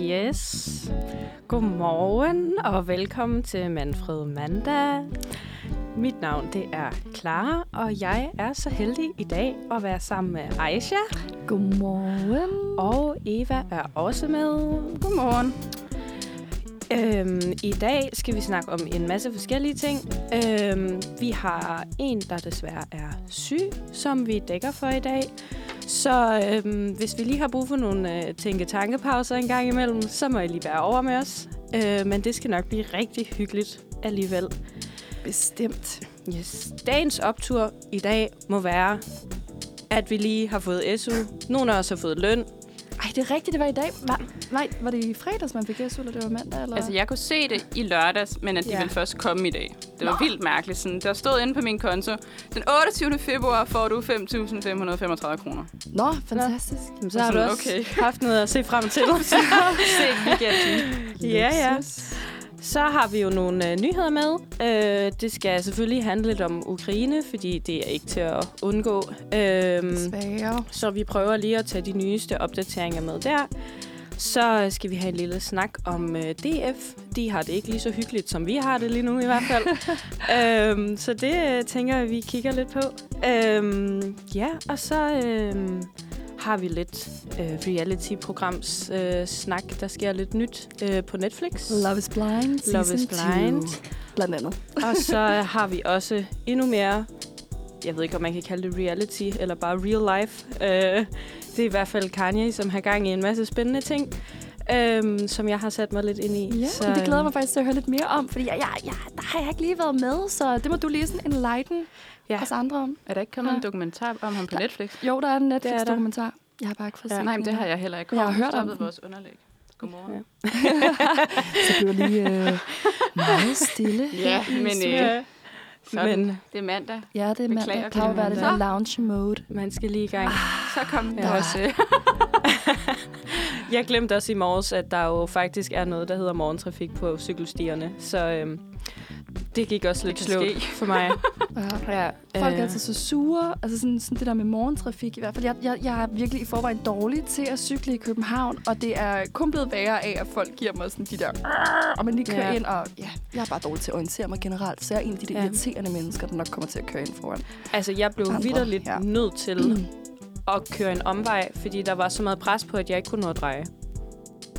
Yes. Godmorgen og velkommen til Manfred Mandag. Mit navn det er Clara, og jeg er så heldig i dag at være sammen med Aisha. Godmorgen. Og Eva er også med. Godmorgen. Øhm, I dag skal vi snakke om en masse forskellige ting. Øhm, vi har en, der desværre er syg, som vi dækker for i dag. Så øhm, hvis vi lige har brug for nogle øh, tænke-tankepauser en gang imellem, så må I lige være over med os. Øh, men det skal nok blive rigtig hyggeligt alligevel. Bestemt. Yes. Dagens optur i dag må være, at vi lige har fået SU. Nogle af os har fået løn. Det er rigtigt, det var i dag. Var, nej, var det i fredags, man fik SU, eller det var mandag? Eller? Altså, jeg kunne se det i lørdags, men at de Ja. ja. ville først komme i dag. Det var Nå. vildt mærkeligt. Sådan, der stod inde på min konto, den 28. februar får du 5.535 kroner. Nå, fantastisk. Jamen, så har du Sådan, også okay. haft noget at se frem til. Se weekenden. Ja, ja. Så har vi jo nogle øh, nyheder med. Øh, det skal selvfølgelig handle lidt om Ukraine, fordi det er ikke til at undgå. Desværre. så vi prøver lige at tage de nyeste opdateringer med der. Så skal vi have en lille snak om øh, DF. De har det ikke lige så hyggeligt, som vi har det lige nu i hvert fald. øhm, så det øh, tænker jeg, vi kigger lidt på. Øhm, ja, og så øhm, har vi lidt øh, reality-programs øh, snak. Der sker lidt nyt øh, på Netflix. Love is Blind. Love is Blind. two, Blandt andet. Og så har vi også endnu mere, jeg ved ikke, om man kan kalde det reality, eller bare real life. Øh, det er i hvert fald Kanye, som har gang i en masse spændende ting, øh, som jeg har sat mig lidt ind i. Ja, så, det glæder mig faktisk til at høre lidt mere om, fordi jeg, jeg, jeg, der har jeg ikke lige været med, så det må du lige sådan enlighten Ja. os andre om. Er der ikke kommet Ja. en dokumentar om ham på Netflix? Jo, der er en der. Netflix-dokumentar. Jeg har bare ikke fået Ja. set Nej, men det har jeg heller ikke. Jeg har hørt om den. vores underlæg. Godmorgen. Ja. Så blev jeg lige øh, meget stille. Ja, men øh, sådan. Men det er mandag. Ja, det er Beklager, mandag. Klar at være det der lounge mode. man skal lige i gang. Så kom Ja. ja. også. Jeg glemte også i morges, at der jo faktisk er noget, der hedder morgentrafik på cykelstierne. Så øh, det gik også lidt sløvt for mig. Ja. Ja, Folk øh, er altså så sure. Altså sådan, sådan det der med morgentrafik i hvert fald. Jeg, jeg, jeg er virkelig i forvejen dårlig til at cykle i København, og det er kun blevet værre af, at folk giver mig sådan de der... Og man lige kører Ja. ind, og ja, jeg er bare dårlig til at orientere mig generelt. Så jeg er en af de der Ja. irriterende mennesker, der nok kommer til at køre ind foran. Altså, jeg blev vidderligt ja. nødt til at køre en omvej, fordi der var så meget pres på, at jeg ikke kunne nå at dreje.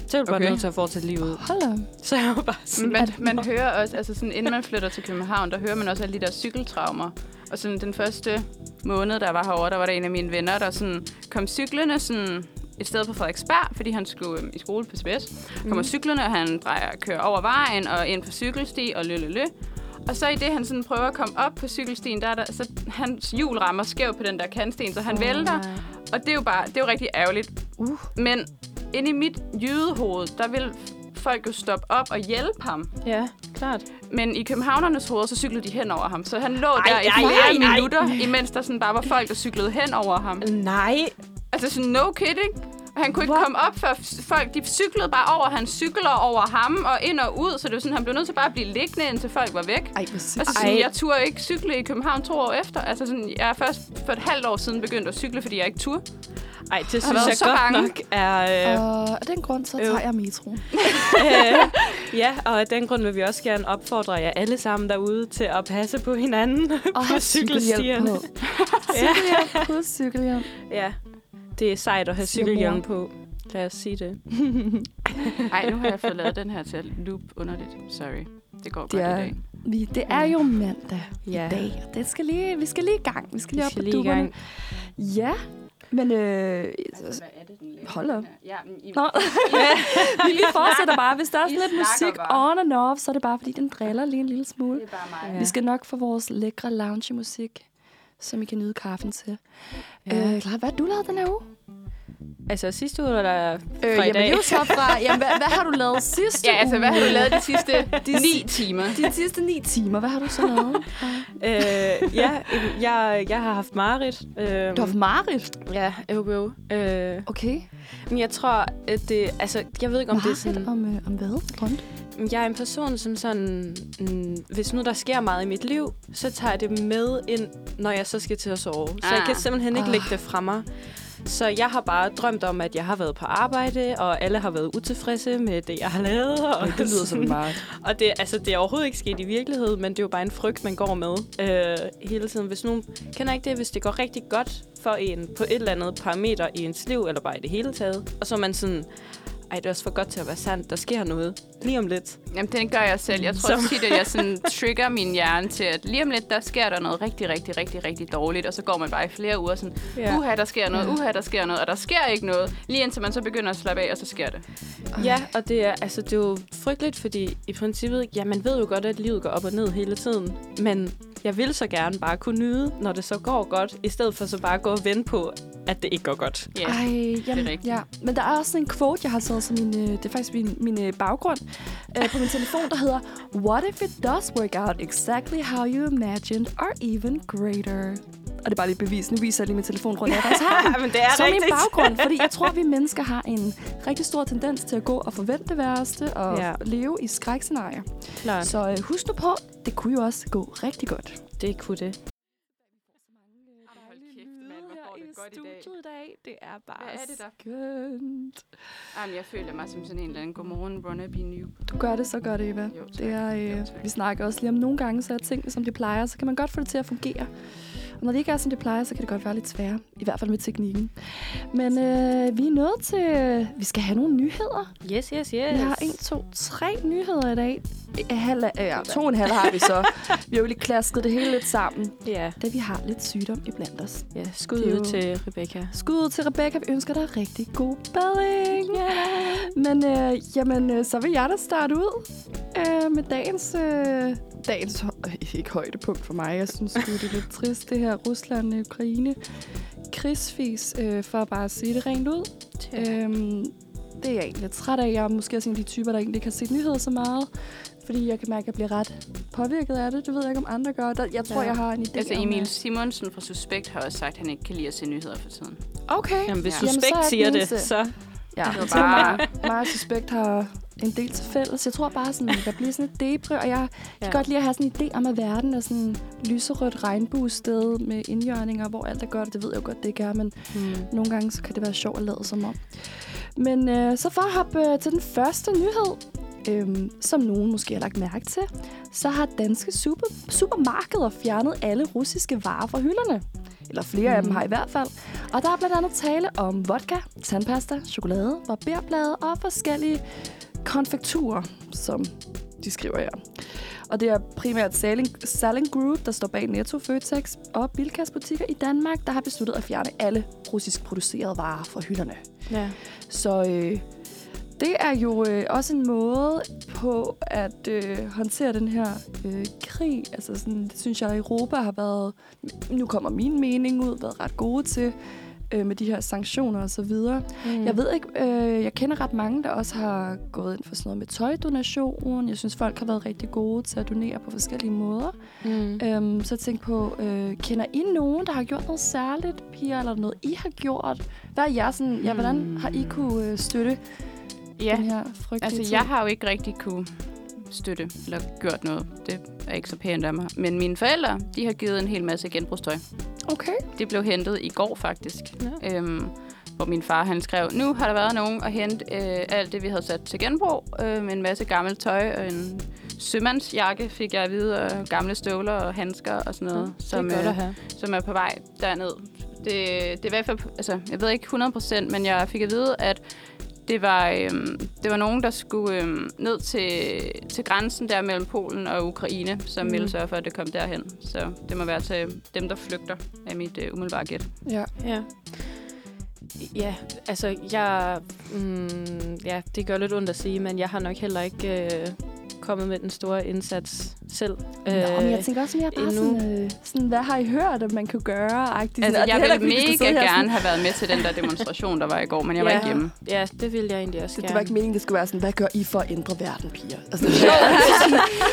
Så jeg var bare Okay. nødt til at fortsætte livet. Hold da. Så jeg var bare sådan, Man, man hører også, altså sådan, inden man flytter til København, der hører man også alle de der cykeltraumer. Og sådan den første måned, der var herovre, der var der en af mine venner, der sådan kom cyklende sådan et sted på Frederiksberg, fordi han skulle øhm, i skole på SBS. Kommer cyklerne, og han drejer, kører over vejen og ind på cykelsti og lø, lø, lø. Og så i det, han sådan prøver at komme op på cykelstien, der er der, så hans hjul rammer skævt på den der kantsten, så han oh, vælter. nej. Og det er jo bare, det er jo rigtig ærgerligt. Uh. Men inde i mit jydehoved, der vil folk jo stoppe op og hjælpe ham. Ja, klart. Men i københavnernes hoved, så cyklede de hen over ham. Så han lå Ej, der i flere ej, ej. minutter, imens der sådan bare var folk, der cyklede hen over ham. Nej. Altså sådan, no kidding. Og han kunne ikke What? komme op, før f- folk de cyklede bare over hans cykler over ham og ind og ud. Så det var sådan, han blev nødt til bare at blive liggende, indtil folk var væk. Ej, Altså sindssygt. sådan, jeg turde ikke cykle i København to år efter. Altså sådan, jeg er først for et halvt år siden begyndt at cykle, fordi jeg ikke turde. Ej, det synes jeg så godt bange. nok er... Øh, Og af den grund, så øv. tager jeg metroen. øh, ja, og af den grund vil vi også gerne opfordre jer alle sammen derude til at passe på hinanden Og på have cykelhjelm cykelstierne. på. Cykelhjelm på cykelhjelm. Ja, det er sejt at have cykelhjelm på. Lad os sige det. Ej, nu har jeg fået lavet den her til at loop underligt. Sorry. Det går godt Det i er, dag. vi, det er jo mandag Ja. i dag. og Det skal lige, vi skal lige i gang. Vi skal lige Vi op skal på lige i dupperne. Ja, men øh, Altså, hvad er det, Hold op. Ja, men i, Nå. vi, vi fortsætter bare. Hvis der er I sådan lidt musik bare. on and off, så er det bare, fordi den driller lige en lille smule. det er bare mig. Ja. Vi skal nok få vores lækre lounge-musik, som I kan nyde kaffen til. Ja. Øh, klar, hvad har du lavet den her uge? Altså sidste uge, eller Øh, fra i jamen, dag? det er jo så fra... Jamen, hvad, hvad har du lavet sidste Ja, altså, hvad har du lavet de sidste De ni timer? De sidste ni timer, hvad har du så lavet? øh, ja, jeg, jeg har haft mareridt. Øh, Du har haft Marit. Ja, jo, jo. Øh, Okay. men jeg tror, at det... Altså, jeg ved ikke, om det er sådan... Om, øh, om hvad? Drømte? Jeg er en person, som sådan... Mm, hvis nu der sker meget i mit liv, så tager jeg det med ind, når jeg så skal til at sove. Så jeg Ah. kan simpelthen ikke Ah. lægge det fra mig. Så jeg har bare drømt om, at jeg har været på arbejde, og alle har været utilfredse med det, jeg har lavet. Og det lyder sådan meget. Og det, altså, det er overhovedet ikke sket i virkeligheden, men det er jo bare en frygt, man går med øh, hele tiden. Hvis nogen kender ikke det, hvis det går rigtig godt for en på et eller andet parameter i ens liv, eller bare i det hele taget, og så er man sådan, ej, det er også for godt til at være sandt. Der sker noget lige om lidt. Jamen, det gør jeg selv. Jeg tror Som- tit, at jeg sådan trigger min hjerne til, at lige om lidt, der sker der noget rigtig, rigtig, rigtig, rigtig dårligt, og så går man bare i flere uger sådan, Ja. uha, der sker noget, uha, der sker noget, og der sker ikke noget, lige indtil man så begynder at slappe af, og så sker det. Ja, og det er, altså, det er jo frygteligt, fordi i princippet, ja, man ved jo godt, at livet går op og ned hele tiden. Men jeg vil så gerne bare kunne nyde, når det så går godt, i stedet for så bare at gå og vente på, at det ikke går godt. Ja. Ej, jamen, rigtigt. ja. Men der er også sådan en quote, jeg har taget som min, øh, det er faktisk min, min øh, baggrund øh, på min telefon, der hedder What if it does work out exactly how you imagined or even greater? Og det er bare lige bevis. Nu viser jeg lige min telefon rundt. Jeg faktisk har men det er som min rigtigt. baggrund, fordi jeg tror, vi mennesker har en rigtig stor tendens til at gå og forvente det værste og Ja. leve i skrækscenarier. Så øh, husk nu på, det kunne jo også gå rigtig godt. Det kunne det. studiet i dag. Det er bare Hvad er det der? skønt. Jamen, jeg føler mig som sådan en eller anden godmorgen wannabe noob. Du gør det så godt, Eva. Jo, tak. Det er, Jo, øh, tak. vi snakker også lige om nogle gange, så er tingene, som de plejer, så kan man godt få det til at fungere. Og når det ikke er, som det plejer, så kan det godt være lidt sværere. I hvert fald med teknikken. Men øh, vi er nået til... Vi skal have nogle nyheder. Yes, yes, yes. Vi har en, to, tre nyheder i dag. Halv, øh, to og en halv har vi så. Vi har jo lige klasket det hele lidt sammen, Ja, da vi har lidt sygdom i blandt os. ja skud Det er ud til Rebecca. Skud ud til Rebecca. Vi ønsker dig rigtig god bedring. Men øh, jamen, øh, så vil jeg da starte ud øh, med dagens, øh, dagens ikke højdepunkt for mig. Jeg synes det er lidt trist, det her Rusland-Ukraine krigsfis, øh, for at bare sige det rent ud. Øhm, det er jeg egentlig træt af. Jeg er måske også en af de typer, der egentlig ikke har set nyheder så meget. Fordi jeg kan mærke, at jeg bliver ret påvirket af det. Det ved jeg ikke, om andre gør. Der, jeg tror, Ja. jeg har en idé Altså, om, Emil at- Simonsen fra Suspekt har også sagt, at han ikke kan lide at se nyheder for tiden. Okay. Jamen, hvis Ja. ja. Jamen, så suspekt jeg siger det, så... Ja, Det var bare- og Suspekt har en del til fælles. Jeg tror bare, sådan, jeg bliver sådan lidt depre, og jeg kan Ja. godt lide at have sådan en idé om, at verden er sådan lyserødt regnbuested med indjørninger, hvor alt er godt. Det ved jeg jo godt, det ikke er, men Hmm. nogle gange så kan det være sjovt at lade som om. Men øh, så for at hoppe øh, til den første nyhed, øhm, som nogen måske har lagt mærke til, så har danske super, supermarkeder fjernet alle russiske varer fra hylderne. Eller flere mm. af dem har i hvert fald. Og der er blandt andet tale om vodka, tandpasta, chokolade, barberblade og forskellige konfekturer, som de skriver her. Og det er primært Saling, Saling Group, der står bag Netto, Føtex og Bilkas butikker i Danmark, der har besluttet at fjerne alle russisk producerede varer fra hylderne. Ja. Så øh, det er jo øh, også en måde på at øh, håndtere den her øh, krig. Altså sådan, det synes jeg, Europa har været, nu kommer min mening ud, været ret gode til øh, med de her sanktioner og så videre. Mm. Jeg ved ikke, øh, jeg kender ret mange, der også har gået ind for sådan noget med tøjdonation. Jeg synes, folk har været rigtig gode til at donere på forskellige måder. Mm. Øhm, så tænkte på, øh, kender I nogen, der har gjort noget særligt, piger, eller noget, I har gjort? Hvad er jer sådan, ja, hvordan har I kunne øh, støtte Ja, den her frygtelige altså tid? jeg har jo ikke rigtig kunne støtte eller gjort noget. Det er ikke så pænt af mig. Men mine forældre, de har givet en hel masse genbrugstøj. Okay. Det blev hentet i går faktisk. Ja. Øhm, hvor min far han skrev, nu har der været nogen at hente øh, alt det, vi havde sat til genbrug. Øh, med en masse gammelt tøj og en sømandsjakke, fik jeg at vide, og gamle støvler og handsker og sådan noget, er som, øh, som er på vej derned. Det, det er i hvert fald, altså, jeg ved ikke 100%, men jeg fik at vide, at det var, øhm, det var nogen, der skulle øhm, ned til, til grænsen der mellem Polen og Ukraine, som mm. ville sørge for, at det kom derhen. Så det må være til dem, der flygter, af mit øh, umiddelbare gæt. Ja. Ja. Ja, altså jeg... Mm, ja, det gør lidt ondt at sige, men jeg har nok heller ikke øh, kommet med den store indsats selv. Nå, men jeg tænker også mere bare endnu. sådan, øh, sådan, hvad har I hørt, at man kunne gøre? Agtigt, Altså, sådan, det jeg ville mega gerne have været med til den der demonstration, der var i går, men jeg var Ja. ikke hjemme. Ja, det vil jeg egentlig også Så gerne. det var ikke meningen, det skulle være sådan, hvad gør I for at ændre verden, piger? Altså,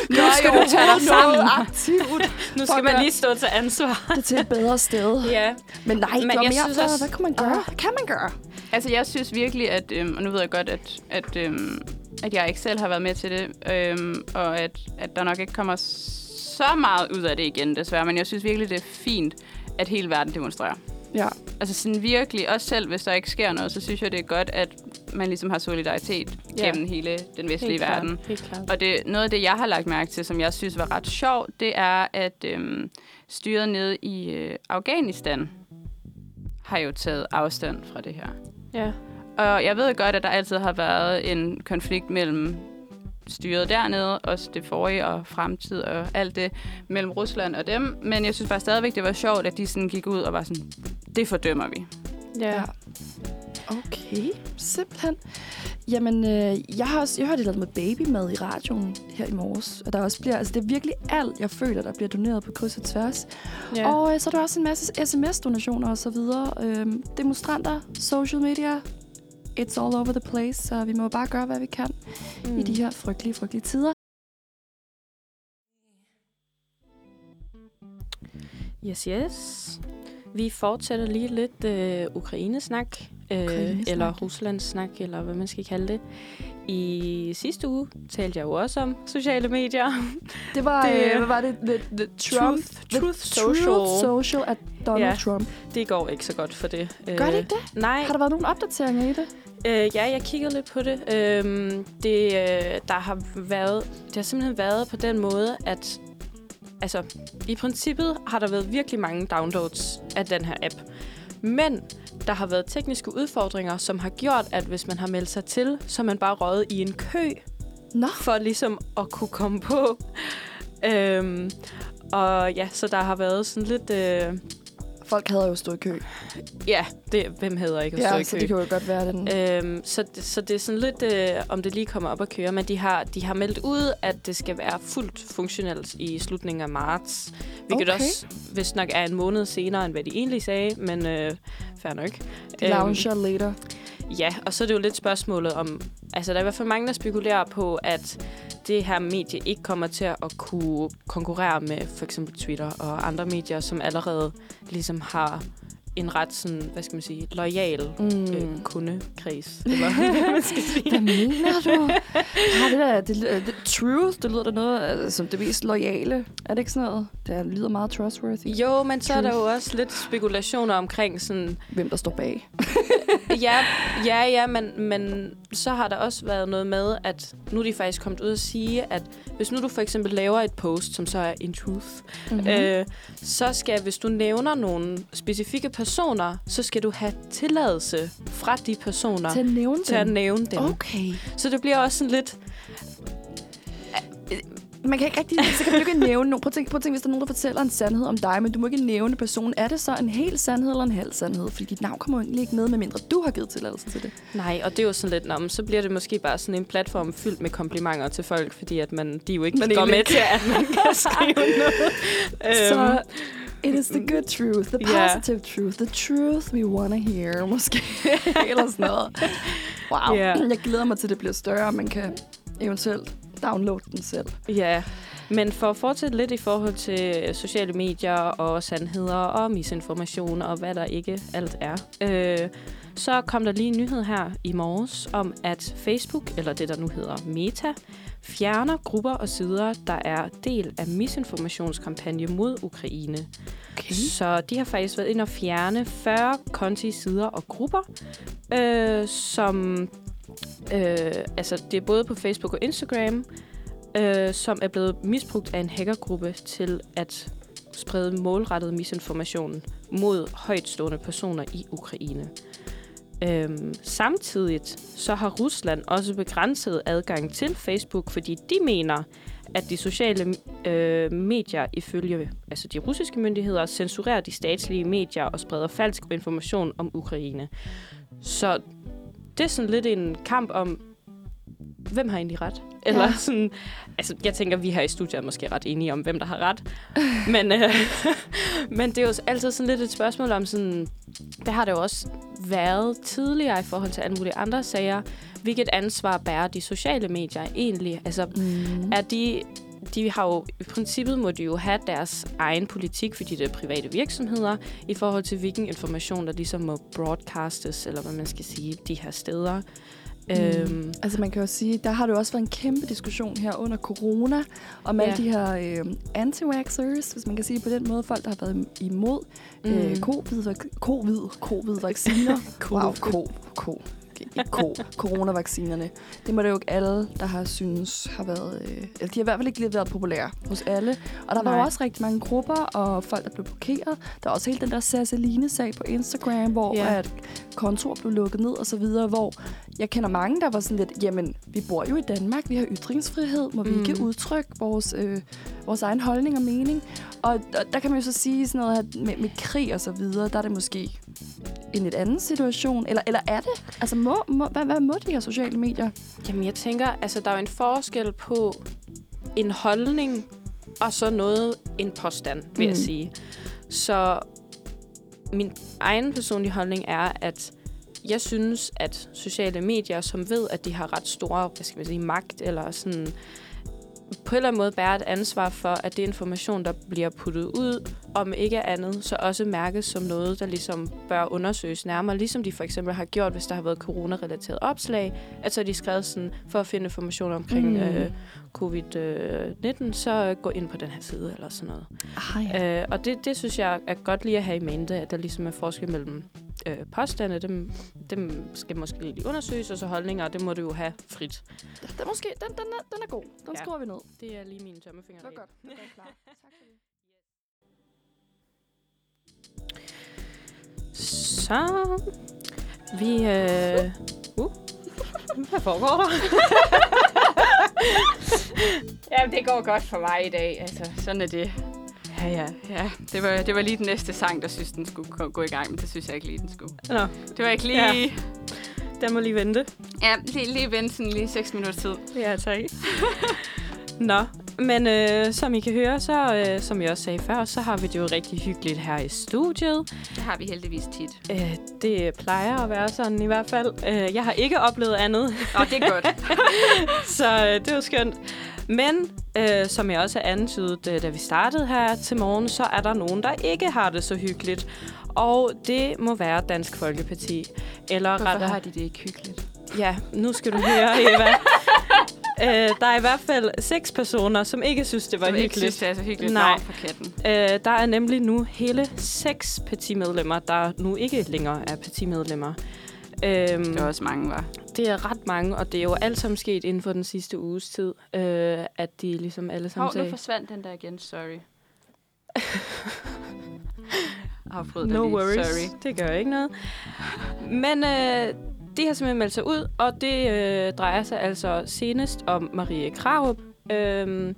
Nu skal du tage dig sammen. aktivt Nu skal man ja. lige stå til ansvar. det til et bedre sted. ja. Men nej, Men jeg mere, synes hvad, også- hvad kan man gøre? Hvad kan man gøre? Altså, jeg synes virkelig, at... Øhm, og nu ved jeg godt, at, at, øhm, at jeg ikke selv har været med til det, øhm, og at, at der nok ikke kommer så meget ud af det igen, desværre. Men jeg synes virkelig, det er fint, at hele verden demonstrerer. Ja. Altså sådan virkelig, også selv hvis der ikke sker noget, så synes jeg, det er godt, at man ligesom har solidaritet Ja. gennem hele den vestlige verden. Klart. Helt klart. Og det, noget af det, jeg har lagt mærke til, som jeg synes var ret sjovt, det er, at øhm, styret nede i øh, Afghanistan har jo taget afstand fra det her. Ja. Og jeg ved godt, at der altid har været en konflikt mellem styret dernede, også det forrige og fremtid og alt det, mellem Rusland og dem. Men jeg synes bare stadigvæk, det var sjovt, at de sådan gik ud og var sådan, det fordømmer vi. Ja. Ja. Okay, simpelthen. Jamen, øh, jeg har også jeg hørte et eller andet med babymad i radioen her i morges. Og der også bliver, altså det er virkelig alt, jeg føler, der bliver doneret på kryds og tværs. ja. Og øh, så er der også en masse sms-donationer og så videre. Øhm, demonstranter, social media, it's all over the place. Så vi må bare gøre, hvad vi kan mm. i de her frygtelige, frygtelige tider. Yes, yes. Vi fortsætter lige lidt øh, Ukraine-snak, øh, Ukraine-snak. eller Rusland-snak, eller hvad man skal kalde det. I sidste uge talte jeg jo også om sociale medier. Det var, Det- det, øh, hvad var det? The, the Trump, Truth, the Truth Social. Truth Social at Donald Ja. Trump. Det går ikke så godt for det. Gør det ikke det? Nej. Har der været nogle opdateringer i det? Øh, ja, jeg kiggede lidt på det. Øhm, det, øh, der har været, det har simpelthen været på den måde, at altså, i princippet har der været virkelig mange downloads af den her app. Men der har været tekniske udfordringer, som har gjort, at hvis man har meldt sig til, så er man bare røget i en kø Nå, for ligesom at kunne komme på. Øhm, og ja, så der har været sådan lidt... Øh, folk havde jo stået i kø. ja, det, hvem hedder ikke at stå Ja, i så kø? det kan jo godt være den. Øhm, så, så det er sådan lidt, øh, om det lige kommer op at køre, men de har, de har meldt ud, at det skal være fuldt funktionelt i slutningen af marts. Hvilket Okay. også vist nok er en måned senere, end hvad de egentlig sagde, men øh, fair nok. De launcher later. Ja, og så er det jo lidt spørgsmålet om... Altså, der er i hvert fald mange, der spekulerer på, at det her medie ikke kommer til at kunne konkurrere med for eksempel Twitter og andre medier, som allerede ligesom har en ret sådan, hvad skal man sige, lojal Mm. øh, kundekreds. Eller hvad man skal sige. Hvad mener du? Har det der, det, det, truth, det lyder da noget øh, som det mest loyale. Er det ikke sådan noget? Det lyder meget trustworthy. Jo, men så er der jo også lidt spekulationer omkring sådan... Hvem der står bag. Ja, ja, ja men, men så har der også været noget med, at nu er de faktisk kommet ud og sige, at hvis nu du for eksempel laver et post, som så er in truth, Mm-hmm. øh, så skal, hvis du nævner nogle specifikke personer, så skal du have tilladelse fra de personer til at nævne til at dem. nævne dem. Okay. Så det bliver også sådan lidt... Man kan ikke rigtig... Så kan du ikke nævne nogen. Prøv at tænke, prøv at tænke, hvis der er nogen, der fortæller en sandhed om dig, men du må ikke nævne personen. Er det så en hel sandhed eller en halv sandhed? Fordi dit navn kommer jo egentlig ikke med, medmindre du har givet tilladelse til det. Nej, og det er jo sådan lidt, men så bliver det måske bare sådan en platform fyldt med komplimenter til folk, fordi at man, de jo ikke Man man går med ikke- til, at man kan skrive noget. Så it is the good truth, the positive truth, the truth we wanna hear, måske. eller sådan noget. Wow. Ja. Jeg glæder mig til, at det bliver større, man kan eventuelt downloade den selv. Ja, men for at fortsætte lidt i forhold til sociale medier og sandheder og misinformation og hvad der ikke alt er, øh, så kom der lige en nyhed her i morges om, at Facebook, eller det der nu hedder Meta, fjerner grupper og sider, der er del af misinformationskampagne mod Ukraine. Okay. Så de har faktisk været inde og fjerne 40 konti, sider og grupper, øh, som øh, altså det er både på Facebook og Instagram, øh, som er blevet misbrugt af en hackergruppe til at sprede målrettet misinformation mod højtstående personer i Ukraine. Øhm, samtidig så har Rusland også begrænset adgang til Facebook, fordi de mener, at de sociale øh, medier ifølge altså de russiske myndigheder censurerer de statslige medier og spreder falsk information om Ukraine. Så det er sådan lidt en kamp om, hvem har egentlig ret? Eller Ja. sådan, altså jeg tænker, vi her i studiet er måske ret enige om, hvem der har ret. men, øh, men det er jo altid sådan lidt et spørgsmål om sådan, det har det jo også været tidligere i forhold til alle mulige andre sager. Hvilket ansvar bærer de sociale medier egentlig? Altså, Mm. er de, de har jo, i princippet må de jo have deres egen politik, fordi det er private virksomheder, i forhold til hvilken information, der ligesom må broadcastes, eller hvad man skal sige, de her steder. Mm. Øhm, altså man kan jo sige, der har det jo også været en kæmpe diskussion her under corona, om alle Ja. de her øh, anti-vaxxers, hvis man kan sige på den måde, folk der har været imod mm. øh, Mm. covid, covid, covid-vacciner. wow, ko, ko. Ikke ko, coronavaccinerne. Det må det jo ikke alle, der har synes har været... Øh, eller de har i hvert fald ikke lige været populære hos alle. Og der var jo Nej. også rigtig mange grupper, og folk, der blev blokeret. Der er også hele den der Sasseline-sag på Instagram, hvor ja. at kontor blev lukket ned og så videre, hvor jeg kender mange, der var sådan lidt, jamen, vi bor jo i Danmark, vi har ytringsfrihed, må vi Mm. ikke udtrykke vores, øh, vores egen holdning og mening? Og der, der kan man jo så sige sådan noget her med, med krig og så videre, der er det måske en lidt anden situation, eller, eller er det? Altså, må, må, hvad, hvad må de her sociale medier? Jamen, jeg tænker, altså, der er jo en forskel på en holdning og så noget, en påstand, vil mm. jeg sige. Så min egen personlige holdning er, at jeg synes, at sociale medier, som ved, at de har ret store, hvad skal man sige, magt, eller sådan, på en eller anden måde bærer et ansvar for, at det information, der bliver puttet ud, om ikke andet, så også mærkes som noget, der ligesom bør undersøges nærmere, ligesom de for eksempel har gjort, hvis der har været corona-relateret opslag, at så de skrevet sådan, for at finde information omkring Mm. øh, covid-19, så gå ind på den her side, eller sådan noget. Ah, Ja. Øh, og det, det synes jeg er godt lige at have i mente, at der ligesom er forskel mellem øh, påstande, dem, dem skal måske lige undersøges, og så holdninger, det må du jo have frit. Den, måske, den, den, er, den er god. Den Ja. skriver vi ned. Det er lige mine tommefinger. Det var godt. Det var klar. Tak for det. Så vi... Øh, uh, hvad foregår der? Ja, det går godt for mig i dag. Altså, sådan er det. Ja, ja, ja. Det var, det var lige den næste sang, der synes, den skulle gå- i gang, men det synes jeg ikke lige, den skulle. Nå, Det var ikke lige... Ja, den må lige vente. ja lige, lige vente sådan lige 6 minutter tid. Ja, tak. Nå, men øh, som I kan høre, så øh, som jeg også sagde før, så har vi det jo rigtig hyggeligt her i studiet. Det har vi heldigvis tit. Øh, det plejer at være sådan i hvert fald. Øh, jeg har ikke oplevet andet, Nå, det er godt. så øh, det var skønt. Men øh, som jeg også antydet, øh, da vi startede her til morgen, så er der nogen, der ikke har det så hyggeligt. Og det må være Dansk Folkeparti. Eller Hvorfor rettere, har de det ikke hyggeligt? Ja, nu skal du høre, Eva. øh, der er i hvert fald seks personer, som ikke synes, det var Som ikke hyggeligt. synes, det er så hyggeligt. Nej. Nej, for katten. Øh, der er nemlig nu hele seks partimedlemmer, der nu ikke længere er partimedlemmer. Øhm, Det var også mange, var. Det er ret mange, og det er jo alt sammen sket inden for den sidste uges tid, øh, at de ligesom alle sammen Hov, nu sagde, forsvandt den der igen. Sorry. Afbrød dig no lige. worries, Sorry. det gør ikke noget. Men øh, de har simpelthen meldt sig ud, og det øh, drejer sig altså senest om Marie Krarup, øh,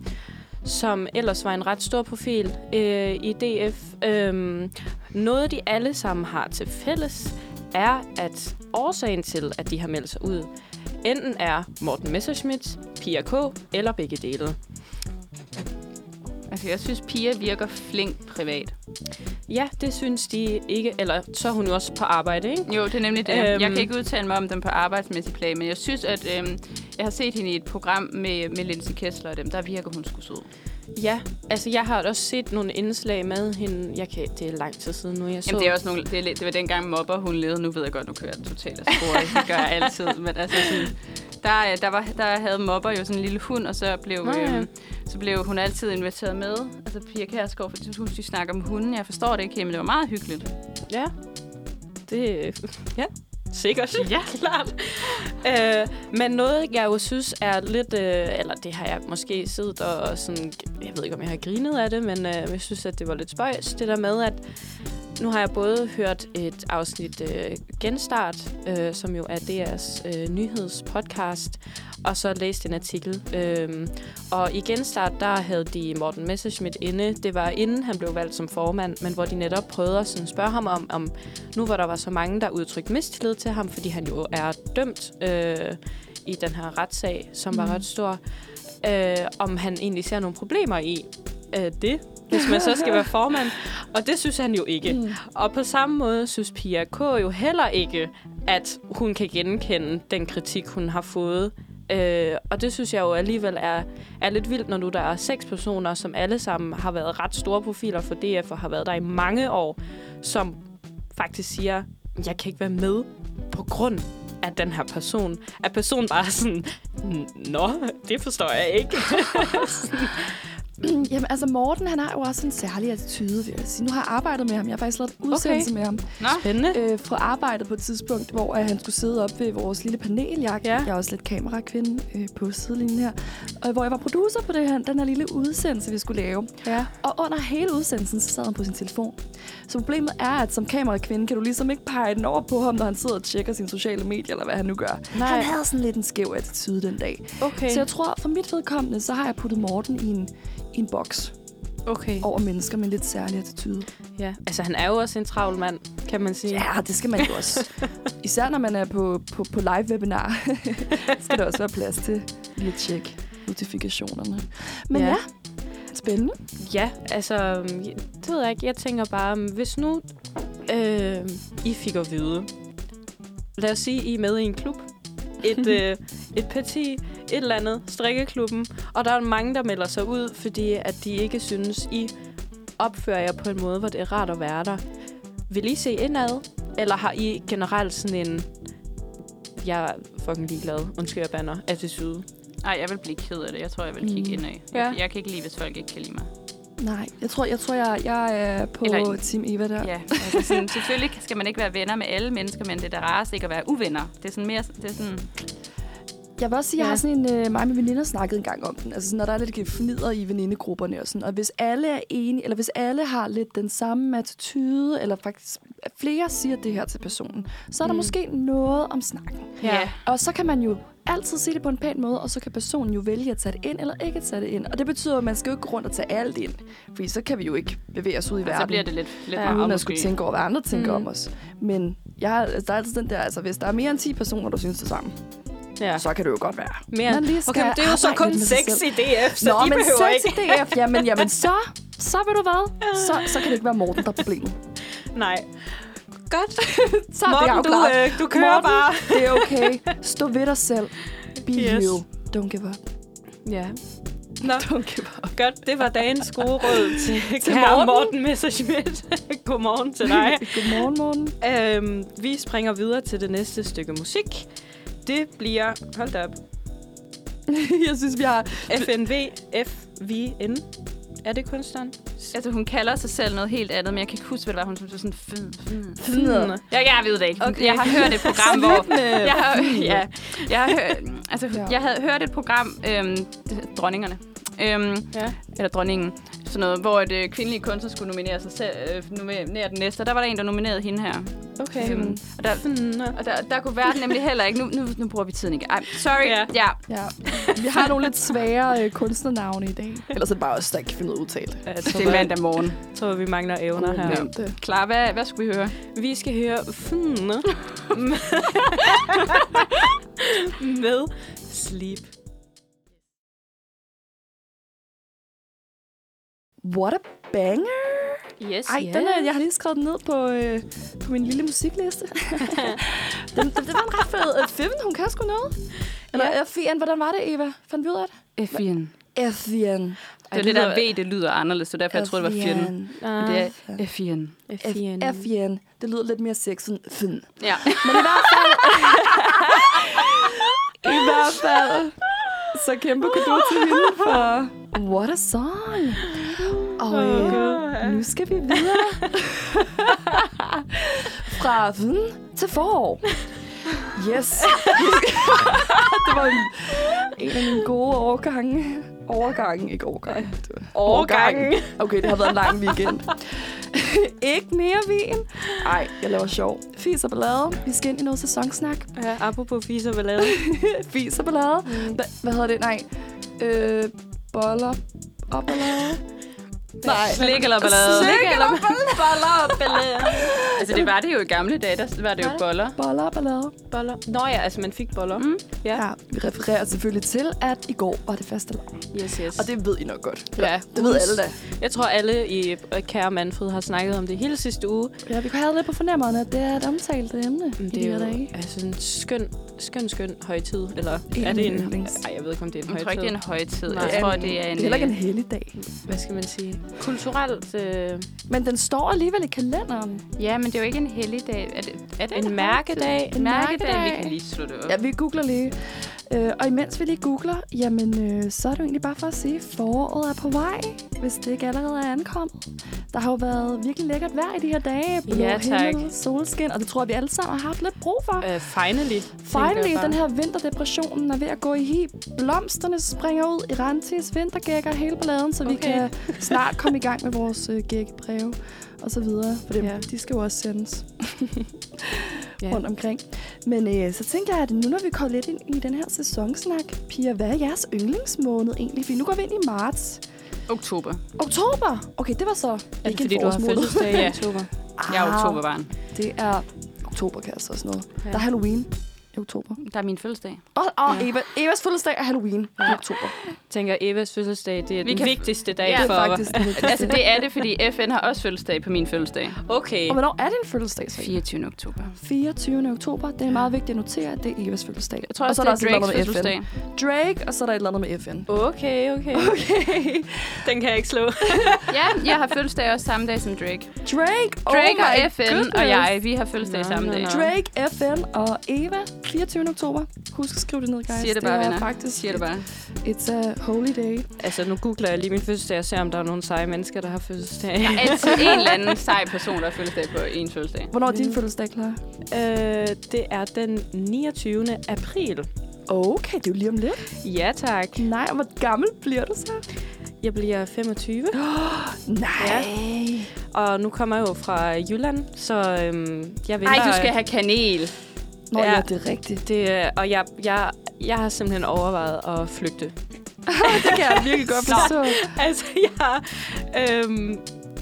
som ellers var en ret stor profil øh, i DF. Øh, noget, de alle sammen har til fælles, er, at årsagen til, at de har meldt sig ud, enten er Morten Messerschmidt, Pia K. eller begge dele. Altså, jeg synes, Pia virker flink privat. Ja, det synes de ikke, eller så er hun jo også på arbejde, ikke? Jo, det er nemlig det. Øhm. Øhm. Jeg kan ikke udtale mig om dem på arbejdsmæssig plan, men jeg synes, at øhm, jeg har set hende i et program med, med Linse Kessler og dem. Der virker hun sgu sød. Ja, altså jeg har også set nogle indslag med hende. Jeg kan, det er lang tid siden nu, jeg så. Jamen, det, er også nogle, det, er, det var dengang mobber, hun levede. Nu ved jeg godt, nu kører jeg totalt af sporet. Det gør jeg altid. Men altså sådan, der, der, var, der havde mobber jo sådan en lille hund, og så blev, Nå ja. øhm, så blev hun altid inviteret med. Altså Pia Kærsgaard, for hun de snakker om hunden. Jeg forstår det ikke, men det var meget hyggeligt. Ja, det... Ja, sikkert. Ja. klart. øh, men noget, jeg jo synes er lidt... Øh, eller det har jeg måske siddet og, sådan... Jeg ved ikke, om jeg har grinet af det, men øh, jeg synes, at det var lidt spøjs. Det der med, at nu har jeg både hørt et afsnit øh, Genstart, øh, som jo er DR's øh, nyhedspodcast, og så læst en artikel. Øhm, og i Genstart, der havde de Morten Messerschmidt inde. Det var inden han blev valgt som formand, men hvor de netop prøvede at sådan spørge ham om, om, nu hvor der var så mange, der udtrykte mistillid til ham, fordi han jo er dømt øh, i den her retssag, som var Mm. ret stor, øh, om han egentlig ser nogle problemer i øh, det, hvis man så skal være formand. Og det synes han jo ikke. Mm. Og på samme måde synes Pia K. jo heller ikke, at hun kan genkende den kritik, hun har fået. Øh, og det synes jeg jo alligevel er, er lidt vildt, når nu der er seks personer, som alle sammen har været ret store profiler for DF og har været der i mange år, som faktisk siger, jeg kan ikke være med på grund af den her person. At personen bare er sådan, nå, det forstår jeg ikke. Jamen, altså Morten, han har jo også en særlig attitude, vil jeg sige. Nu har jeg arbejdet med ham. Jeg har faktisk lavet en udsendelse okay. med ham. Nå, Spændende. Øh, fra arbejdet på et tidspunkt, hvor øh, han skulle sidde op ved vores lille panel. Jeg, Ja. ja. jeg er også lidt kamerakvinde øh, på sidelinjen her. Og hvor jeg var producer på det her, den her lille udsendelse, vi skulle lave. Ja. Og under hele udsendelsen, så sad han på sin telefon. Så problemet er, at som kamerakvinde, kan du ligesom ikke pege den over på ham, når han sidder og tjekker sine sociale medier, eller hvad han nu gør. Nej. Han havde sådan lidt en skæv attitude den dag. Okay. Så jeg tror, for mit vedkommende, så har jeg puttet Morten i en, i en boks okay. over mennesker med en lidt særlig attitude. Ja. Altså, han er jo også en travl mand, kan man sige. Ja, det skal man jo også. Især når man er på, på, på live-webinar, skal der også være plads til lige at tjekke notifikationerne. Men Ja. ja, spændende. Ja, altså, det ved jeg ikke. Jeg tænker bare, hvis nu øh, I fik at vide, lad os sige, I er med i en klub, et, øh, et parti, et eller andet, strikkeklubben, og der er mange, der melder sig ud, fordi at de ikke synes, I opfører jer på en måde, hvor det er rart at være der. Vil I se indad, eller har I generelt sådan en, jeg er fucking ligeglad, undskyld jeg banner, attitude? nej, jeg vil blive ked af det. Jeg tror, jeg vil kigge Mm. indad. Ja. Jeg, jeg kan ikke lide, hvis folk ikke kan lide mig. Nej, jeg tror, jeg, tror, jeg, jeg er på Eller- Team Eva der. Ja, altså sådan, selvfølgelig skal man ikke være venner med alle mennesker, men det er da rarest ikke at være uvenner. Det er sådan mere, det er sådan, Jeg vil også sige, at jeg Ja. har sådan en, øh, mig og mine veninder snakket en gang om den. Altså sådan, når der er lidt fnider i venindegrupperne og sådan. Og hvis alle er enige, eller hvis alle har lidt den samme attitude, eller faktisk flere siger det her til personen, så er der Mm. måske noget om snakken. ja. Og så kan man jo altid sige det på en pæn måde, og så kan personen jo vælge at tage det ind eller ikke at tage det ind. Og det betyder, at man skal jo ikke gå rundt og tage alt ind. Fordi så kan vi jo ikke bevæge os ud i Og verden. så bliver det lidt, lidt Ja, uden at skulle tænke over, hvad andre tænker Mm. om os. Men jeg, altså, der er altid den der, altså hvis der er mere end 10 personer, der synes det samme, Ja. så kan det jo godt være. Mere. Man lige Okay, men det er jo så kun lidt med sig sex selv. i DF, så Nå, de men behøver sex ikke. i DF, jamen, jamen så, så ved du hvad, så, så kan det ikke være Morten, der er problemet. Nej. Godt. Så er det Morten, du, øh, du kører Morten, bare. Det er okay. Stå ved dig selv. Be Yes. you. Don't give up. Ja. Nå, Don't give up. godt. Det var dagens gode råd til, Til Morten. Morten Messerschmidt. Godmorgen til dig. Godmorgen, Morten. øhm, vi springer videre til det næste stykke musik. Det bliver, hold da op, Jeg synes, vi har... FNV FVN. Er det kunstneren? Altså, hun kalder sig selv noget helt andet, men jeg kan ikke huske, hvad det var. Hun synes sådan... Fyn. Fnidder. Jeg, jeg ved det ikke. Okay. Jeg har hørt et program, hvor... Jeg har, ja, jeg har hørt, altså, ja. jeg havde hørt et program, øhm, det- Dronningerne, øhm, Ja. eller Dronningen, sådan noget, hvor et øh, kvindelige kunstner skulle nominere sig selv, øh, nominere den næste, og der var der en, der nominerede hende her. Okay. Øhm, og der, og der, der kunne verden nemlig heller ikke. Nu, nu, nu bruger vi tiden ikke. Ej, sorry. Ja. Ja. Ja. Vi har nogle lidt svære øh, kunstnernavne i dag. Ellers er det bare os, der ikke kan finde ud af at udtale det. Er mandag morgen. tror, vi mangler evner her. Det. Klar, hvad, hvad skulle vi høre? Vi skal høre med Sleep. What a banger! Yes, Ej, den er, jeg har lige skrevet den ned på, øh, på min lille musikliste. den, den, det var en ret fed øh, film. Hun kan sgu noget. Eller Ja. ja. Fien, hvordan var det, Eva? Fandt vi ud af det? Fien. Fien. Det er det der V, det lyder anderledes, så derfor jeg troede, det var fjenden. Ah, Det er Fien. Fien. Fien. Det lyder lidt mere sexet end. Ja. Men i hvert fald... I hvert fald... Så kæmpe kudo til hende for... What a song! Og øh, nu skal vi videre. Fra viden til forår. Yes. det var en, en af mine gode overgange. Overgange, ikke overgang. Årgangen. Okay, det har været en lang weekend. ikke mere vin. Nej, jeg laver sjov. Fis og ballade. Vi skal ind i noget sæsonsnak. Ja, apropos fis og ballade. Fis og ballade. Hva, hvad hedder det? Nej. Øh, boller og ballade. Nej. Slik eller ballade? Slik eller Boller og ballade. Altså, det var det jo i gamle dage, der var det jo boller. Boller og ballade. Boller. Nå ja, altså man fik boller. Mm. Ja. Ja, vi refererer selvfølgelig til, at i går var det faste lavn. Yes, yes. Og det ved I nok godt. Ja, Det ved alle da. Jeg tror, alle i øh, Kære Manfred har snakket om det hele sidste uge. Ja, vi kunne have lidt på fornemmerne, at det er et omtalt emne Men i det de er jo dage. altså en skøn, skøn, skøn højtid. Eller En er det en... yndlings. Ej, jeg ved ikke, om det er en Jeg tror højtid. ikke, det er en højtid. Nej. Jeg tror, det er en... Det er heller ikke en heldig dag. Hvad skal man sige? Kulturelt øh, Men den står alligevel i kalenderen. Ja, men det er jo ikke en helligdag. Er det, er det en mærkedag. En mærkedag. mærkedag. Vi kan lige slå det op. Ja, vi googler lige. Øh, og imens vi lige googler, jamen, øh, så er det jo egentlig bare for at sige, at foråret er på vej, hvis det ikke allerede er ankommet. Der har jo været virkelig lækkert vejr i de her dage. Blå Ja, tak. himmel, solskin, og det tror jeg, vi alle sammen har haft lidt brug for. Øh, finally. Finally, den her vinterdepressionen er ved at gå i hi. Blomsterne springer ud, Irantis vintergækker, hele balladen, så okay. vi kan snart komme i gang med vores øh, gækkebreve og så videre. For dem, Ja. de skal jo også sendes Ja. rundt omkring. Men øh, så tænker jeg, at nu når vi kommer lidt ind i den her sæsonsnak, Pia, hvad er jeres yndlingsmåned egentlig? For nu går vi ind i marts. Oktober. Oktober! Okay, det var så Er det ikke en fordi, du har fødselsdag i Ja. oktober? Jeg er Ah, oktoberbarn. Det er oktober, kan jeg så også noget. Ja. Der er Halloween i oktober. Der er min fødselsdag. Og, og Ja. Eva, Evas fødselsdag er Halloween i oktober. tænker, Evas fødselsdag, det er Vi den kan- vigtigste dag Ja, for... faktisk det. Altså, det er det, fordi FN har også fødselsdag på min fødselsdag. Okay. Og hvornår er din fødselsdag så? 24. oktober. 24. oktober. Det er meget vigtigt at notere, at det er Evas fødselsdag. Jeg tror og også, så er det der er Drakes fødselsdag. FN. Drake, og så er der et eller andet med FN. Okay, okay. Okay. Den kan jeg ikke slå. Ja, jeg har fødselsdag også samme dag som Drake. Drake, Drake oh og FN goodness. og jeg, vi har fødselsdag Nå, samme nå, dag. nå. Drake, FN og Eva, 24. oktober. Husk at skrive det ned, guys. Siger det bare, er venner. faktisk Siger det bare. It's a holy day. altså, nu googler jeg lige min fødselsdag og ser, om der er nogle seje mennesker, der har fødselsdag. Der er altid en eller anden sej person, der har fødselsdag på en fødselsdag. Hvornår er din Mm. fødselsdag klar? øh, det er den 29. april. Okay, det er jo lige om lidt. Ja, tak. Nej, og hvor gammel bliver du så? Jeg bliver 25, Nej. og nu kommer jeg jo fra Jylland, så øhm, jeg venter... Ej, du skal have kanel. Nå ja, Ja. det er rigtigt. Det, og jeg, jeg, jeg har simpelthen overvejet at flygte. det kan jeg virkelig godt forstå. altså, jeg, øhm,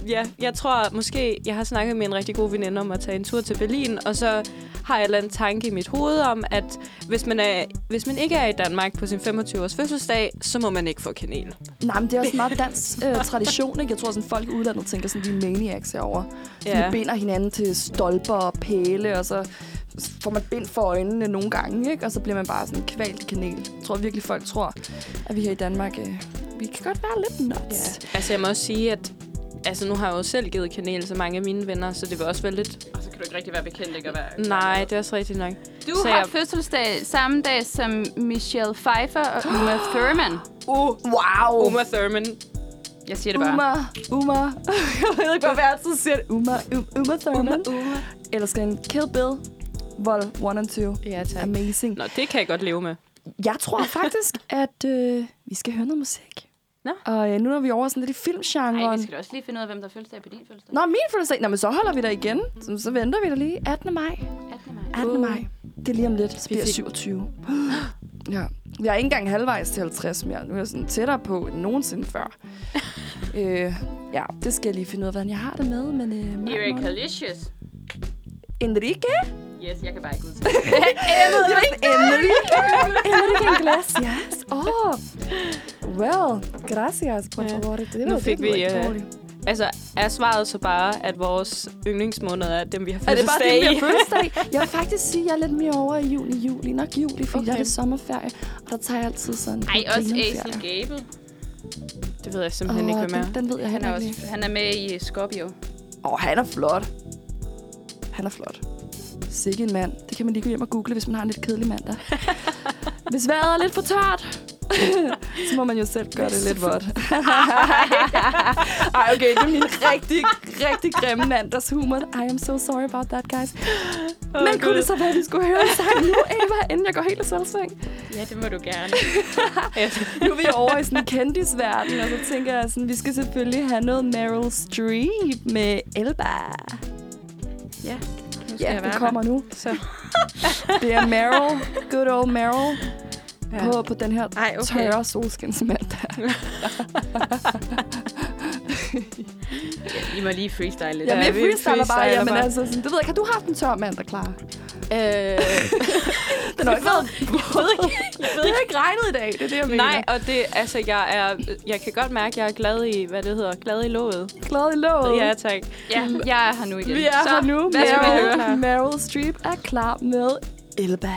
ja, jeg tror måske, jeg har snakket med en rigtig god veninde om at tage en tur til Berlin, og så har jeg en tanke i mit hoved om, at hvis man, er, hvis man ikke er i Danmark på sin 25-års fødselsdag, så må man ikke få kanel. Nej, men det er også meget dansk øh, tradition, ikke? Jeg tror, sådan folk i udlandet tænker sådan, er maniacs herovre. Ja. vi binder hinanden til stolper og pæle, og så får man bind for øjnene nogle gange, ikke? Og så bliver man bare sådan kvalt i kanel. Jeg tror virkelig, folk tror, at vi her i Danmark, øh, vi kan godt være lidt nuts. Ja. Altså, jeg må også sige, at altså, nu har jeg jo selv givet kanel til mange af mine venner, så det vil også være lidt... Og så kan du ikke rigtig være bekendt, ikke at være... Nej, det er også rigtigt nok. Du Så har jeg- fødselsdag samme dag som Michelle Pfeiffer og Uma Thurman. Uh, wow! Uma Thurman. Jeg siger det bare. Uma, Uma. jeg ved ikke, hvorfor jeg altid siger det. Uma, um, Uma Thurman. Uma. Eller skal en Kill Bill, Vol 1 and 2. Ja, tak. Amazing. Nå, det kan jeg godt leve med. Jeg tror faktisk, at øh, vi skal høre noget musik. Nå. Og øh, nu er vi over sådan lidt i filmgenren. Nej, vi skal da også lige finde ud af, hvem der fødselsdag på din fødselsdag. Nå, min fødselsdag. Nå, men så holder vi der igen. Så, så venter vi der lige 18. maj. 18. maj. 18. Uh. maj. Det er lige om lidt. Så bliver jeg fik- 27. ja. Jeg er ikke engang halvvejs til 50 mere. Nu er jeg sådan tættere på end nogensinde før. øh, ja, det skal jeg lige finde ud af, hvordan jeg har det med. Men, øh, Eric. Halicious. Enrique? Yes, jeg kan bare ikke udtale Enrique. Enrique. Enrique Iglesias. Oh. Well, gracias, por favor. Det Nu var- fik det vi, ikke dårligt. Altså, er svaret så bare, at vores yndlingsmåneder er dem, vi har Er det bare fødselsdag det, vi i? har fødselsdag? Jeg vil faktisk sige, at jeg er lidt mere over i juni, juli. Nok juli, fordi okay. der er det sommerferie. Og der tager jeg altid sådan Ej, også. Ace Gable. Det ved jeg simpelthen ikke, Åh, hvem er. den, den ved jeg Han er, heller ikke. også, han er med i Scorpio. Åh, oh, han er flot. Han er flot. Sikke en mand. Det kan man lige gå hjem og google, hvis man har en lidt kedelig mandag. hvis vejret er lidt for tørt, så må man jo selv gøre det lidt vådt. Ej, okay, det er min rigtig, rigtig grimme mandagshumor. I am so sorry about that, guys. Åh, Men kunne Gud. det så være, at vi skulle høre en sang nu, Eva, inden jeg går helt i selvsving? Ja, det må du gerne. Nu er vi over i sådan en kendisverden, og så tænker jeg sådan, vi skal selvfølgelig have noget Meryl Streep med Elba. Ja, nu Ja, være kommer nu. Så. Det er Meryl, good old Meryl, Ja. på, på den her Ej, okay. tørre solskinsmandag. I må lige freestyle lidt. Ja, Ja, vi freestyler bare. Jamen, bare. altså, sådan, det ved jeg ikke. Har du haft en tør mandag klar? Øh, Den har ikke været... Jeg ved ikke, jeg ved ikke regnet i dag. Det er det, jeg mener. nej, og det, altså, jeg er, jeg kan godt mærke, at jeg er glad i, hvad det hedder, glad i låget. Glad i låget. Ja, tak. Ja, jeg er her nu igen. Vi er Så, her nu. Hvad skal vi Meryl, høre? Meryl Streep er klar med Elba.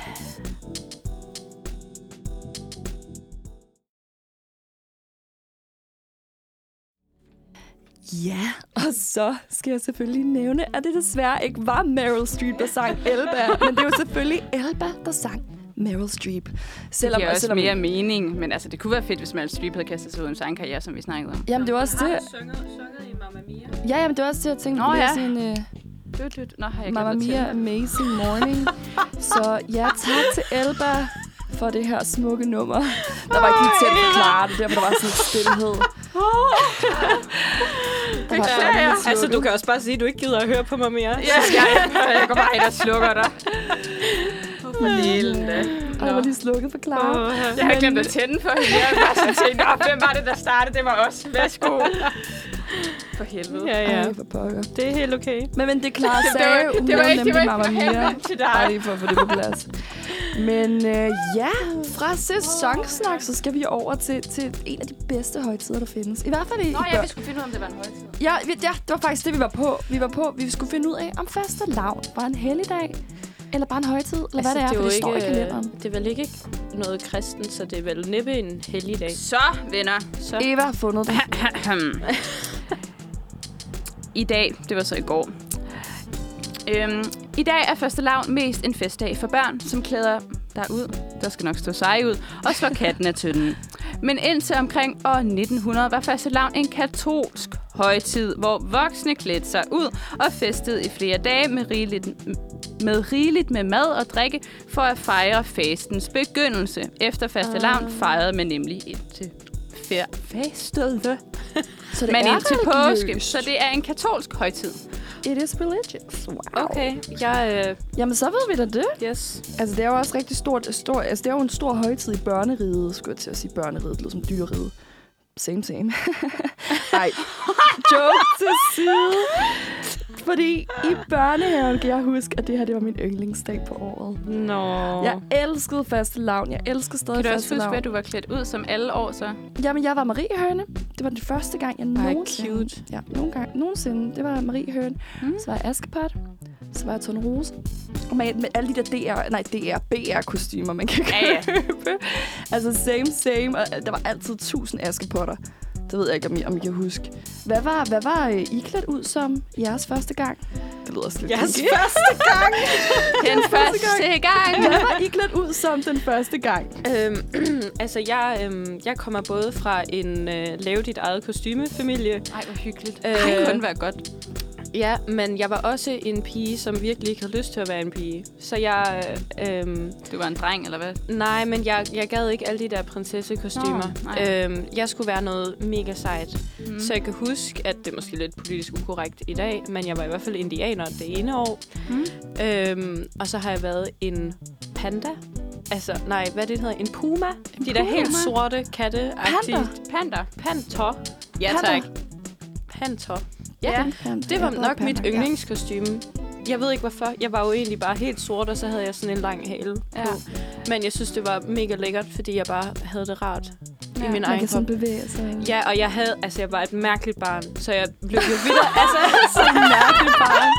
Ja, og så skal jeg selvfølgelig nævne, at det desværre ikke var Meryl Streep, der sang Elba. men det er jo selvfølgelig Elba, der sang Meryl Streep. Selvom, det giver også selvom, mere mening, men altså, det kunne være fedt, hvis Meryl Streep havde kastet sig ud en sangkarriere, som vi snakkede om. Jamen, det var også det. Har sunget, sunget i Mamma Mia? Ja, jamen, det var også det, jeg tænkte. Nå, ja. Sådan, uh, du, du, Nå, har jeg Mamma Mia, Amazing Morning. så ja, tak til Elba for det her smukke nummer. Der var ikke lige til at forklare det, derfor der var sådan en stillhed. Beklager. Altså, du kan også bare sige, at du ikke gider at høre på mig mere. Ja, jeg, jeg går bare ind og slukker dig. For lille. Og jeg var lige slukket for Clara. Oh, jeg har glemt at tænde for hende. Jeg var sådan tænkt, hvem var det, der startede? Det var os. Værsgo. For helvede. Ja, ja. Ej, for pokker. Det er helt okay. Men, men det klarer sig. det, var, det var ikke, det var ikke Mamma Mia. til dig. Bare lige for at få det på plads. Men øh, ja, fra sæsonsnak, så skal vi over til, til en af de bedste højtider, der findes. I hvert fald i... Nå ja, vi skulle finde ud af, om det var en højtid. Ja, vi, ja, det var faktisk det, vi var på. Vi var på, vi skulle finde ud af, om faste lavn var en helligdag, eller bare en højtid, eller altså, hvad det er, det for det ikke, står i kalenderen. Det er vel ikke noget kristen, så det er vel næppe en helligdag. Så, venner. Så. Eva har fundet det. I dag, det var så i går, øhm, i dag er første lavn mest en festdag for børn, som klæder derud, der skal nok stå seje ud, og slår katten af tynden. Men indtil omkring år 1900 var første lavn en katolsk højtid, hvor voksne klædte sig ud og festede i flere dage med rigeligt, med rigeligt med mad og drikke for at fejre fastens begyndelse. Efter faste lavn ah. fejrede man nemlig indtil fastet. Så det Men er indtil påske, så det er en katolsk højtid. It is religious. Wow. Okay, jeg... Øh... Jamen, så ved vi da det. Yes. Altså, det er jo også rigtig stort. Stor, altså, det er jo en stor højtid i børneriget, skulle jeg til at sige. Børneriget, det lyder som dyreriget. Same, same. Nej, joke til side. Fordi i børnehaven kan jeg huske, at det her det var min yndlingsdag på året. Nå. Jeg elskede faste lavn. Jeg elskede stadig Kan du også huske, at du var klædt ud som alle år så? Jamen, jeg var Marie Høne. Det var den første gang, jeg Ej, nogensinde... cute. Ja, nogen gang, nogensinde. Det var Marie Høne. Mm. Så var jeg Askepot. Så var jeg Tone Rose. Og med, med alle de der DR, nej, DR, BR-kostymer, man kan ja, ja. købe. altså same, same. Og der var altid tusind Askepotter. Det ved jeg ikke, om I, om I kan huske. Hvad var, hvad var uh, I klædt ud som jeres første gang? Det lyder også lidt Jeres kinky. første gang! den første gang! Hvad var I klædt ud som den første gang? Øhm, altså, jeg, øhm, jeg kommer både fra en øh, lave dit eget kostymefamilie. Ej, hvor hyggeligt. Øh, det kunne være godt. Ja, men jeg var også en pige, som virkelig ikke havde lyst til at være en pige. Så jeg... Øh, øhm, du var en dreng, eller hvad? Nej, men jeg, jeg gad ikke alle de der prinsessekostymer. Nå, øhm, jeg skulle være noget mega sejt. Mm. Så jeg kan huske, at det er måske lidt politisk ukorrekt i dag, men jeg var i hvert fald indianer det ene år. Mm. Øhm, og så har jeg været en panda. Altså, nej, hvad det hedder? En puma. En de puma? der helt sorte katte Panda? Panda. Panter. Ja, tak. Panter. Ja, det var nok mit yndlingskostyme. Jeg ved ikke hvorfor. Jeg var jo egentlig bare helt sort, og så havde jeg sådan en lang hale ja. på. Men jeg synes, det var mega lækkert, fordi jeg bare havde det rart ja. i min egen krop. bevæge sig. Ja, og jeg havde, altså jeg var et mærkeligt barn, så jeg løb jo videre, altså så mærkeligt barn.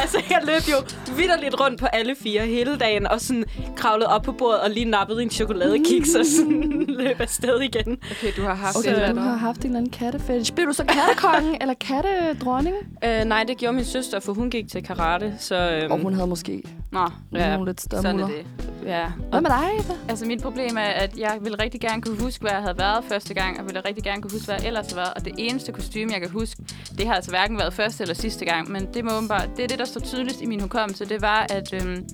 altså jeg løb jo vidderligt rundt på alle fire hele dagen, og sådan kravlede op på bordet og lige nappede en chokoladekiks og sådan løb afsted igen. Okay, du har haft okay, det. du har haft en eller anden kattefetish. Blev du så kattekongen eller kattedronning? Øh, nej, det gjorde min søster, for hun gik til karate, så... Øhm, og hun havde måske Nå, ja, nogle lidt større sådan er det. Ja. Hvad med dig, Eva? Altså, mit problem er, at jeg ville rigtig gerne kunne huske, hvad jeg havde været første gang, og ville rigtig gerne kunne huske, hvad jeg ellers har været. Og det eneste kostume, jeg kan huske, det har altså hverken været første eller sidste gang, men det, må bare, det er det, der står tydeligst i min hukommelse. Det var, at øhm,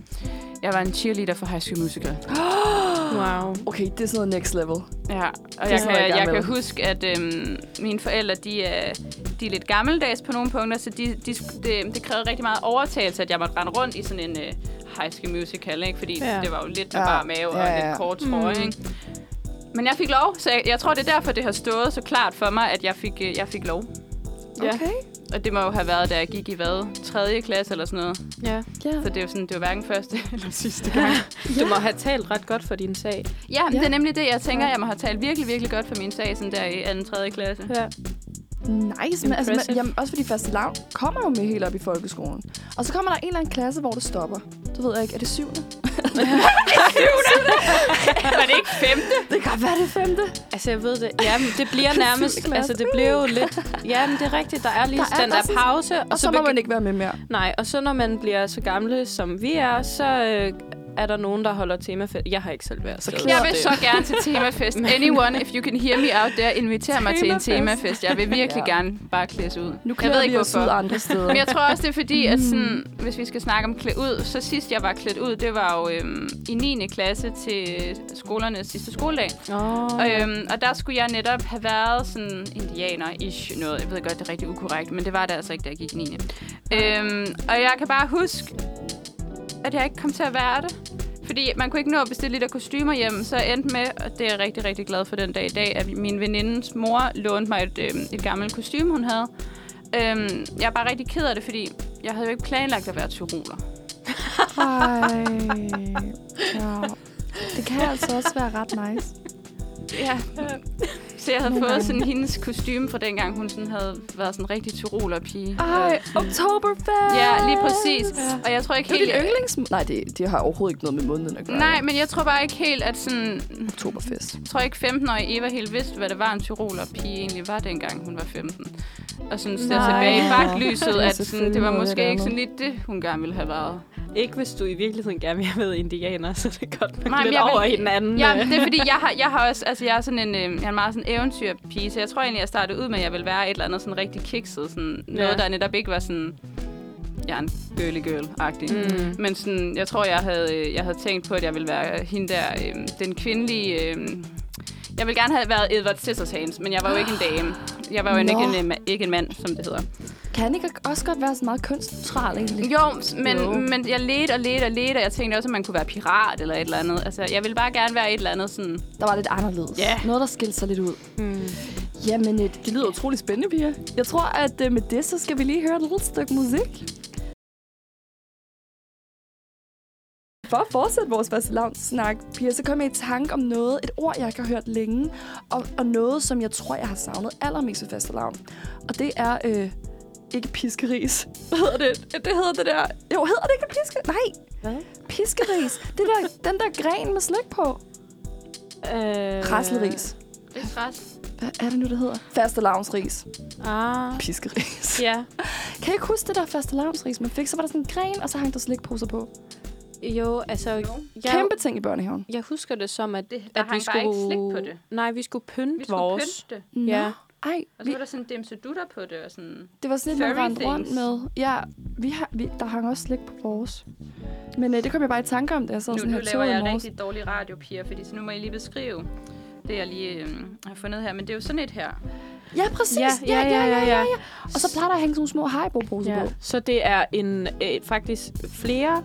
jeg var en cheerleader for High School Musical. wow. Okay, det er sådan next level. Ja, og jeg, kan, jeg, jeg kan huske, at øhm, mine forældre, de er, de er lidt gammeldags på nogle punkter, så de, de, det, det krævede rigtig meget overtagelse, at jeg måtte rende rundt i sådan en øh, High School Musical, ikke? fordi ja. det var jo lidt med ja. bare mave og ja, ja. lidt kort trøje. Mm. Ikke? Men jeg fik lov, så jeg, jeg tror, det er derfor, det har stået så klart for mig, at jeg fik, øh, jeg fik lov. Ja. Okay. Og det må jo have været, da jeg gik i hvad? 3. klasse eller sådan noget. Ja. ja. Så det er jo sådan, det var hverken første eller sidste gang. ja. Du må have talt ret godt for din sag. Ja, ja. det er nemlig det, jeg tænker. Jeg må have talt virkelig, virkelig godt for min sag, sådan der i 2. 3. klasse. Ja. Nice, men altså, men, jamen, også fordi første lavn kommer jo med helt op i folkeskolen. Og så kommer der en eller anden klasse, hvor det stopper. Du ved jeg ikke, er det syvende? Var det ikke femte? Det kan godt være det femte. Altså, jeg ved det. Jamen, det bliver Syvende nærmest... Altså, det bliver jo lidt... Jamen, det er rigtigt. Der er lige Der er- den der er der pause. Og så må begy- man ikke være med mere. Nej, og så når man bliver så gamle, som vi er, så øh, er der nogen, der holder temafest. Jeg har ikke selv været så Jeg vil det. så gerne til temafest. Anyone, if you can hear me out there, inviter mig til en Temafest. Jeg vil virkelig Ja. gerne bare klædes ud. Nu jeg ved ikke, vi os ud hvorfor. andre steder. Men jeg tror også, det er fordi, at Mm. sådan, hvis vi skal snakke om klæde ud, så sidst jeg var klædt ud, det var jo øhm, i 9. klasse til skolernes sidste skoledag. Oh, Og, øhm, og der skulle jeg netop have været sådan indianer-ish noget. Jeg ved godt, det er rigtig ukorrekt, men det var det altså ikke, da jeg gik i 9. Øhm, og jeg kan bare huske, at jeg ikke kom til at være det. Fordi man kunne ikke nå at bestille lidt af kostymer hjem, så jeg endte med, og det er jeg rigtig, rigtig glad for den dag i dag, at min venindens mor lånte mig et, øh, et gammelt kostume, hun havde. Øhm, jeg er bare rigtig ked af det, fordi jeg havde jo ikke planlagt at være tyroler. Ej. Ja. Det kan altså også være ret nice. Ja. Så jeg havde Men, fået øhm, sådan hendes kostume fra dengang, hun sådan havde været sådan en rigtig tyroler-pige. Ej, sådan- Oktoberfest! Ja, lige præcis. Ja. Og jeg tror ikke Det er helt... yndlings... Nej, det, det har overhovedet ikke noget med måneden at gøre. Nej, men jeg tror bare ikke helt, at sådan... Oktoberfest. Jeg tror ikke 15-årige Eva helt vidste, hvad det var, en tyroler-pige egentlig var, dengang hun var 15. Og sådan Nej. tilbage i baglyset, at sådan, det var måske ikke sådan lige det, hun gerne ville have været. Ikke hvis du i virkeligheden gerne vil have været indianer, så det er godt nok Nej, lidt jeg vil- over hinanden. Ja, øh. det er fordi, jeg har, jeg har også, altså jeg er sådan en, øh, jeg er en meget sådan eventyrpige, så jeg tror egentlig, jeg startede ud med, at jeg ville være et eller andet sådan rigtig kikset, sådan noget, Ja. der netop ikke var sådan, jeg er en girly girl-agtig. Mm. Men sådan, jeg tror, jeg havde, øh, jeg havde tænkt på, at jeg ville være hende der, øh, den kvindelige... Øh, jeg ville gerne have været Edward Scissorhands, men jeg var jo ikke en dame. Jeg var jo Nå. ikke en, ikke en mand, som det hedder. Kan han ikke også godt være sådan meget kønsneutral, egentlig? Jo, men, Jo. men jeg ledte og ledte og ledte, og jeg tænkte også, at man kunne være pirat eller et eller andet. Altså, jeg ville bare gerne være et eller andet sådan... Der var lidt anderledes. Ja. Noget, der skilte sig lidt ud. Mm. Jamen, øh, det lyder utrolig spændende, Pia. Jeg tror, at øh, med det, så skal vi lige høre et lille stykke musik. For at fortsætte vores fastelavnssnak, Pia, så kom jeg i tanke om noget, et ord, jeg ikke har hørt længe, og, og noget, som jeg tror, jeg har savnet allermest ved fastelavn. Og det er øh, ikke piskeris. Hvad hedder det? Det hedder det der... Jo, hedder det ikke piske? Nej, Hvad? piskeris. Det der, den der gren med slik på. Øh, Rasleris. Det er træt. Hvad er det nu, det hedder? Fastelavnsris. Ah, Piskeris. ja. Kan I ikke huske det der fastelavnsris, man fik? Så var der sådan en gren, og så hang der slikposer på. Jo, altså... Jo. Jeg, Kæmpe ting i børnehaven. jeg husker det som, at, Det, der at vi bare skulle... ikke slik på det. Nej, vi skulle pynte Vi skulle vores. pynte det. Nå. Ja. Ej, Og så vi, var der sådan dimsedutter på det, og sådan... det var sådan lidt, man rendte rundt things. med. Ja, vi har, vi, der hang også slik på vores. Men øh, det kom jeg bare i tanke om, da jeg sad Nu, sådan nu her laver jeg morges. rigtig dårlig radio, Pia, fordi så nu må I lige beskrive det, jeg lige øh, har fundet her. Men det er jo sådan et her. Ja, præcis. Ja, ja, ja, ja, ja. Og så plejer der at hænge sådan nogle små haribo-poser Ja. på. Så det er en øh, faktisk flere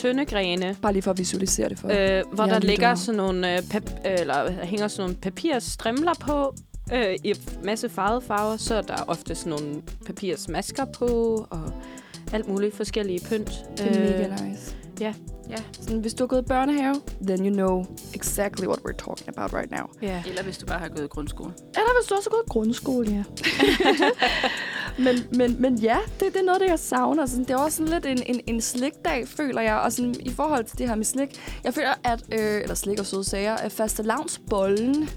tynde grene, Bare lige for at visualisere det for. øh, hvor der ligger sådan nogle, øh, pap- øh, eller hænger sådan nogle papirstrimler på øh, i masse farvede farver. Så er der ofte sådan nogle papirsmasker på og alt muligt forskellige pynt. det er mega nice. Ja. Ja. Sådan, hvis du har gået i børnehave, then you know exactly what we're talking about right now. Ja. Eller hvis du bare har gået i grundskole. Eller hvis du også har gået i grundskole, ja. men, men, men ja, det, det er noget, det jeg savner. Sådan, det er også sådan lidt en, en, en slikdag, føler jeg. Og sådan, i forhold til det her med slik. Jeg føler, at, øh, eller slik og søde sager, at fastelavnsbollen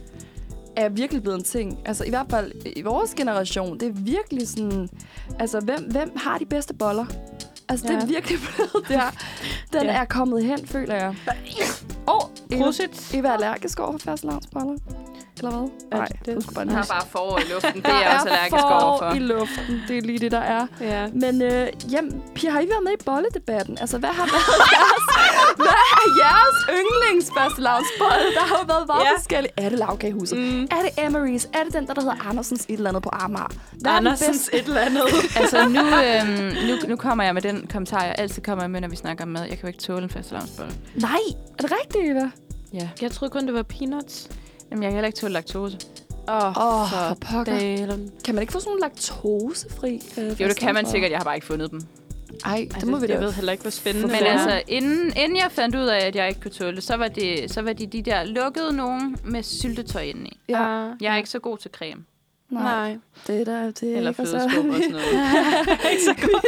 er virkelig blevet en ting. Altså i hvert fald i vores generation, det er virkelig sådan... Altså, hvem, hvem har de bedste boller? Altså, ja. det er virkelig blevet der. Den Ja. er kommet hen, føler jeg. Åh, oh, Prosit. Eva er allergisk over for fastelavnsboller. Eller hvad? Nej, det- du skulle bare Den har bare forår i luften. Det er jeg også allergisk forår overfor. i luften. Det er lige det, der er. Ja. Men øh, jamen, Pia, har I været med i bolledebatten? Altså, hvad har været jeres, hvad er jeres yndlingsfastelavnsbolle? Der har jo været meget Ja. forskellige. Er det lavkagehuset? Mm. Er det Emery's? Er det den, der, der hedder Andersens et eller andet på Amager? Hvad er Andersens et eller andet. Altså, nu, øhm, nu, nu kommer jeg med den kommentar, jeg altid kommer med, når vi snakker om mad. Jeg kan jo ikke tåle en fastelavnsbolle. Nej, er det rigtigt, Eva? Ja. Jeg troede kun, det var peanuts. Jamen, jeg kan heller ikke tåle laktose. Åh, Åh, oh, for pokker. dalen. Kan man ikke få sådan nogle laktosefri øh, Jo, det kan man sikkert. Jeg har bare ikke fundet dem. Ej, det Altså, må vi da. jeg ved heller ikke, hvor spændende Men det er. altså, inden, inden jeg fandt ud af, at jeg ikke kunne tåle det, så var det, så var de de der lukkede nogen med syltetøj indeni. Ja. Ah, Jeg er ikke så god til creme. Nej. Det er der, det er Eller ikke, og så- flødeskum og sådan noget. ikke så godt.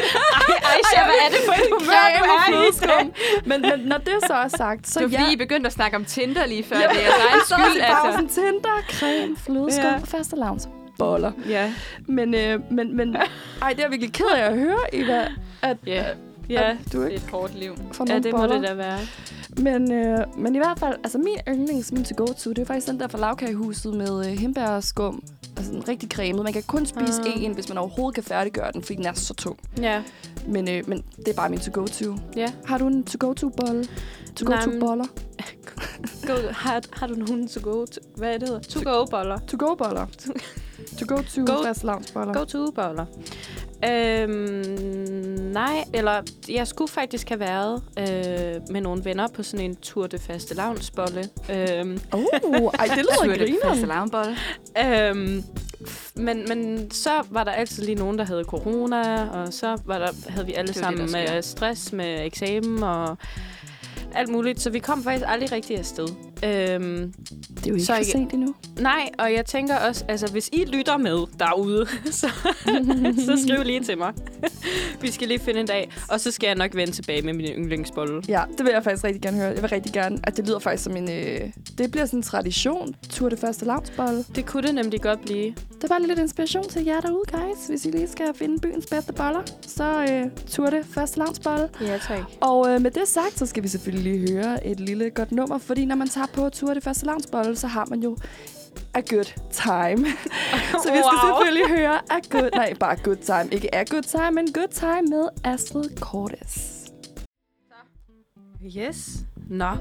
Aisha, hvad er det for et humør, du er i? men, men når det så er sagt, så Det var ja. fordi, I begyndte at snakke om Tinder lige før. Det er jeres egen skyld, altså. altså. Tinder, creme, flødeskum Ja. ja. og faste lavns. Boller. Ja, Men, øh, men, men ej, det er jeg virkelig ked af at høre, Eva, at, Ja, ja. du det er et hårdt liv. får ja det må boller. det da være. Men, øh, men i hvert fald, altså min yndlings, min to-go-to, det er faktisk den der fra lavkagehuset med øh, hindbærskum. Altså en rigtig cremet. Man kan kun spise Ah. en, hvis man overhovedet kan færdiggøre den, fordi den er så tung. Ja. Men, øh, men det er bare min to-go-to. Ja. Har du en to-go-to-bolle? To-go-to-boller? Go, har, har du nogen to go to, hvad er det hedder? To go boller. To-go-boller. To-go-to Go- fastlavnsboller. Go to boller. Øhm, nej, eller jeg skulle faktisk have været øh, med nogle venner på sådan en tur de faste lavnsbolle. Øhm, Oh, ej, det lyder grineren. lavnbolle. øhm, f- men, men så var der altid lige nogen, der havde corona, og så var der, havde vi alle Det det, sammen der sker. med stress med eksamen og alt muligt. Så vi kom faktisk aldrig rigtig afsted. Øhm, Det er jo ikke Så for sent endnu. nej, og jeg tænker også, altså hvis I lytter med derude, så, så skriv lige til mig. vi skal lige finde en dag, og så skal jeg nok vende tilbage med min yndlingsbolle. Ja, det vil jeg faktisk rigtig gerne høre. Jeg vil rigtig gerne, at det lyder faktisk som en... Øh, det bliver sådan en tradition, tur det første lavnsbolle. Det kunne det nemlig godt blive. Det er bare lidt inspiration til jer derude, guys. Hvis I lige skal finde byens bedste boller, så øh, tur det første lavnsbolle. Ja, tak. Og øh, med det sagt, så skal vi selvfølgelig lige høre et lille godt nummer, fordi når man tager på tur det første lavnsbolle, så har man jo a good time. så vi skal Wow. selvfølgelig høre a good, nej, bare good time. Ikke a good time, men good time med Astrid Cordes. Yes. Nå.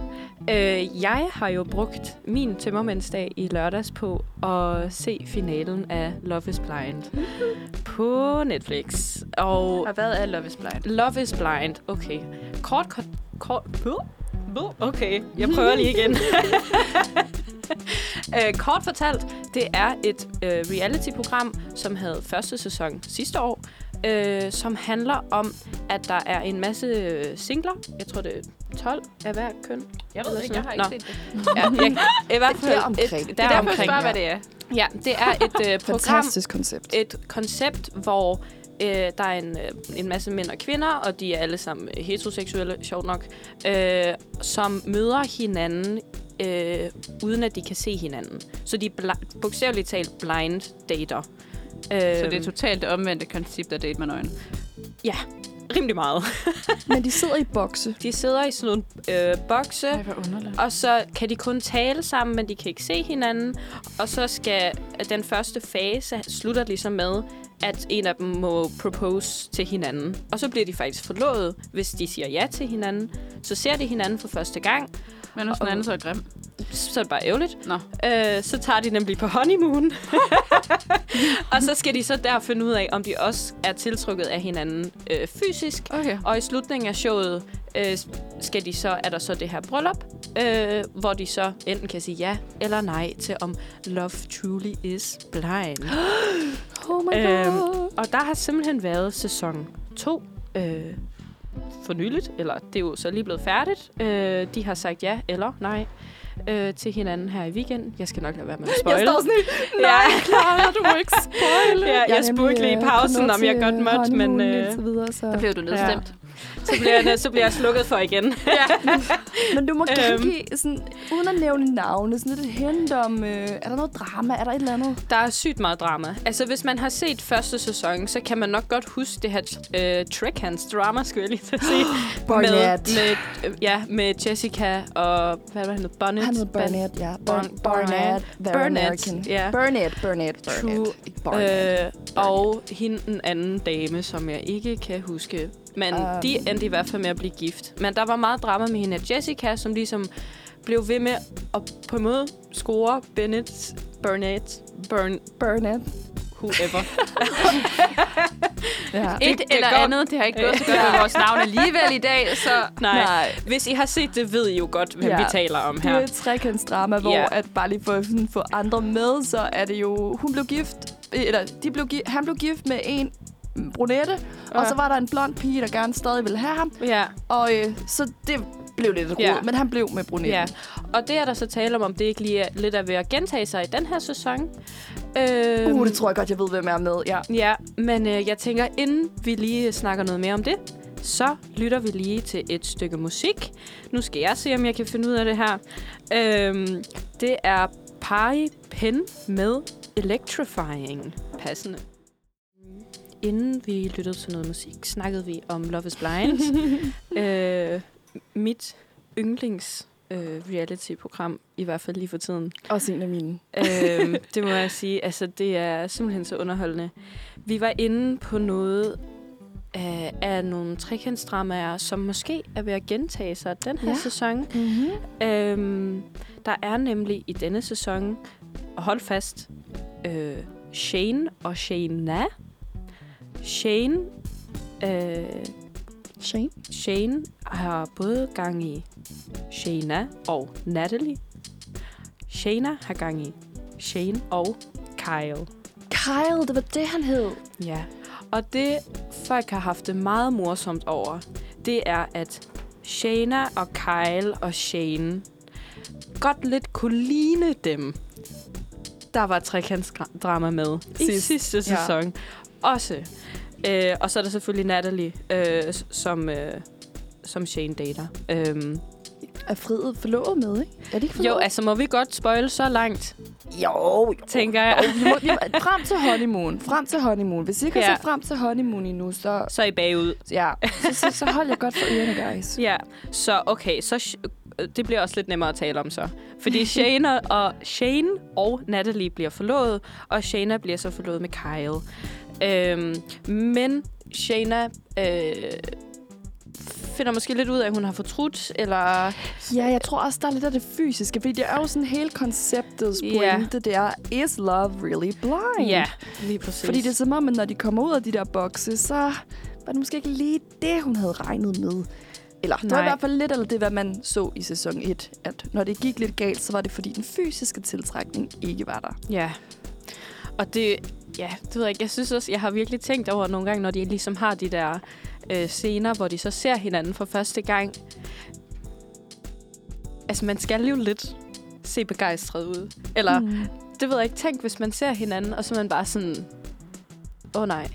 Øh, jeg har jo brugt min tømmermændsdag i lørdags på at se finalen af Love is Blind på Netflix. Og Og hvad er Love is Blind? Love is Blind. Okay. Kort, kort, kort. Okay, jeg prøver lige igen. øh, kort fortalt, det er et øh, reality-program, som havde første sæson sidste år, øh, som handler om, at der er en masse øh, singler. Jeg tror, det er 12 af hver køn. Jeg ved ikke, jeg har ikke set det. Ja, jeg, i hvert fald deromkring. Et, Det Det er derfor, jeg deromkring, spørger, ja. hvad det er. Ja, det er et øh, program, Fantastisk koncept. et koncept, hvor øh, der er en, øh, en masse mænd og kvinder, og de er alle sammen øh, heteroseksuelle, sjovt nok, øh, som møder hinanden, øh, uden at de kan se hinanden. Så de er bl- bogstaveligt talt blind dater. Øh, Så det er totalt det omvendte koncept af date med øjne. rimelig meget. Men de sidder i bokse. De sidder i sådan nogle øh, bokse, hvor underligt. Og så kan de kun tale sammen, men de kan ikke se hinanden. Og så skal den første fase slutter ligesom med, at en af dem må propose til hinanden. Og så bliver de faktisk forlovet, hvis de siger ja til hinanden. Så ser de hinanden for første gang, Men hos den anden så er grim. så er det bare ærgerligt. Nå. Øh, så tager de nemlig på honeymoon. og så skal de så der finde ud af, om de også er tiltrukket af hinanden øh, fysisk. Okay. Og i slutningen af showet øh, skal de så, er der så det her bryllup, øh, hvor de så enten kan sige ja eller nej til, om love truly is blind. Oh my Øhm, god. og der har simpelthen været sæson 2 øh, for nyligt, eller det er jo så lige blevet færdigt. Øh, de har sagt ja eller nej øh, til hinanden her i weekenden. Jeg skal nok lade være med at spoil. Jeg står sådan nej, Ja. Clara, du må ikke spoile. Ja, jeg er spurgte lige i øh, pausen, om jeg godt måtte, men, øh, indtil videre, så. Der blev du nedstemt. Så bliver, jeg, så bliver jeg slukket for igen. Men du må gerne Øhm. give, sådan, uden at nævne navne, sådan lidt hint om, øh, er der noget drama, er der et eller andet? Der er sygt meget drama. Altså, hvis man har set første sæson, så kan man nok godt huske det her øh, Treckhands drama, skulle jeg lige til at sige. Barnett. Med, med, øh, ja, med Jessica og, hvad var han hed? Bonnet? Han hedder Burnett, ja. Bur- Barnett. Burnett, American. ja. Burnett, Burnett, Burnett. Barnett. Øh, og hende den anden dame, som jeg ikke kan huske. Men Um. de endte i hvert fald med at blive gift. Men der var meget drama med hende af Jessica, som ligesom blev ved med at på en måde score Bennett, Burnett, Burn, Burnett. whoever. Ja. Et det eller går- andet, det har ikke gået så godt med vores navn alligevel i dag, så... Nej. Nej. Hvis I har set det, ved I jo godt, hvem Ja. vi taler om Det er her. et trekantsdrama, hvor Ja. at bare lige for at få andre med, så er det jo, hun blev gift, eller de blev, han blev gift med en brunette, ja. og så var der en blond pige, der gerne stadig ville have ham, Ja, og øh, så det blev lidt et rod, Ja. men han blev med brunetten. ja. Og det er der så tale om, om det ikke lige er lidt er ved at gentage sig i den her sæson. Øhm, Uh, det tror jeg godt, jeg ved, hvem er med. Ja. Ja, men øh, jeg tænker, inden vi lige snakker noget mere om det, så lytter vi lige til et stykke musik. Nu skal jeg se, om jeg kan finde ud af det her. Øhm, det er Party Pen med Electrifying. Passende. Inden vi lyttede til noget musik, snakkede vi om Love is Blind. øh, mit yndlings øh, reality-program, i hvert fald lige for tiden. Også en af mine. øhm, det må jeg sige. Altså, det er simpelthen så underholdende. Vi var inde på noget af, af nogle trekantsdramaer, som måske er ved at gentage sig den her ja. sæson. Mm-hmm. Øhm, der er nemlig i denne sæson, og hold fast, øh, Shane og Shana. Shane, øh, Shane. Shane har både gang i Shana og Natalie. Shana har gang i Shane og Kyle. Kyle, det var det, han hed. Ja. Og det, folk har haft det meget morsomt over, det er, at Shana og Kyle og Shane godt lidt kunne ligne dem, der var trekantsdrama med i Sidst. sidste Ja. Også. Øh, og så er der selvfølgelig Natalie, øh, som, øh, som Shane dater. Øhm, Er Fridet forlovet med, ikke? Er det ikke jo, forlovet? altså må vi godt spoil så langt, jo, jo. tænker jeg. Vi må, vi må, frem til honeymoon. Frem til honeymoon. Hvis I ikke har Ja. set frem til honeymoon endnu, så, Så er I bagud. ja, så, så, så hold jer godt for ørerne, guys. Ja, så okay, så øh, det bliver også lidt nemmere at tale om så. Fordi Shane og, Shane og Natalie bliver forlovet, og Shana bliver så forlovet med Kyle. Øhm, men Shana øh, finder måske lidt ud af, at hun har fortrudt, eller... Ja, jeg tror også, der er lidt af det fysiske, fordi det er jo sådan hele konceptets pointe, det er, is love really blind? Ja, lige præcis. Fordi det er som om, at når de kommer ud af de der bokse, så var det måske ikke lige det, hun havde regnet med. Eller det var i Nej. hvert fald lidt eller det, hvad man så i sæson 1. At når det gik lidt galt, så var det fordi den fysiske tiltrækning ikke var der. Ja. Og det, ja, det ved jeg ikke. Jeg synes også, jeg har virkelig tænkt over nogle gange, når de ligesom har de der øh, scener, hvor de så ser hinanden for første gang. Altså, man skal jo lidt se begejstret ud. Eller, mm. Det ved jeg ikke. Tænk, hvis man ser hinanden, og så man bare sådan... Åh oh, nej.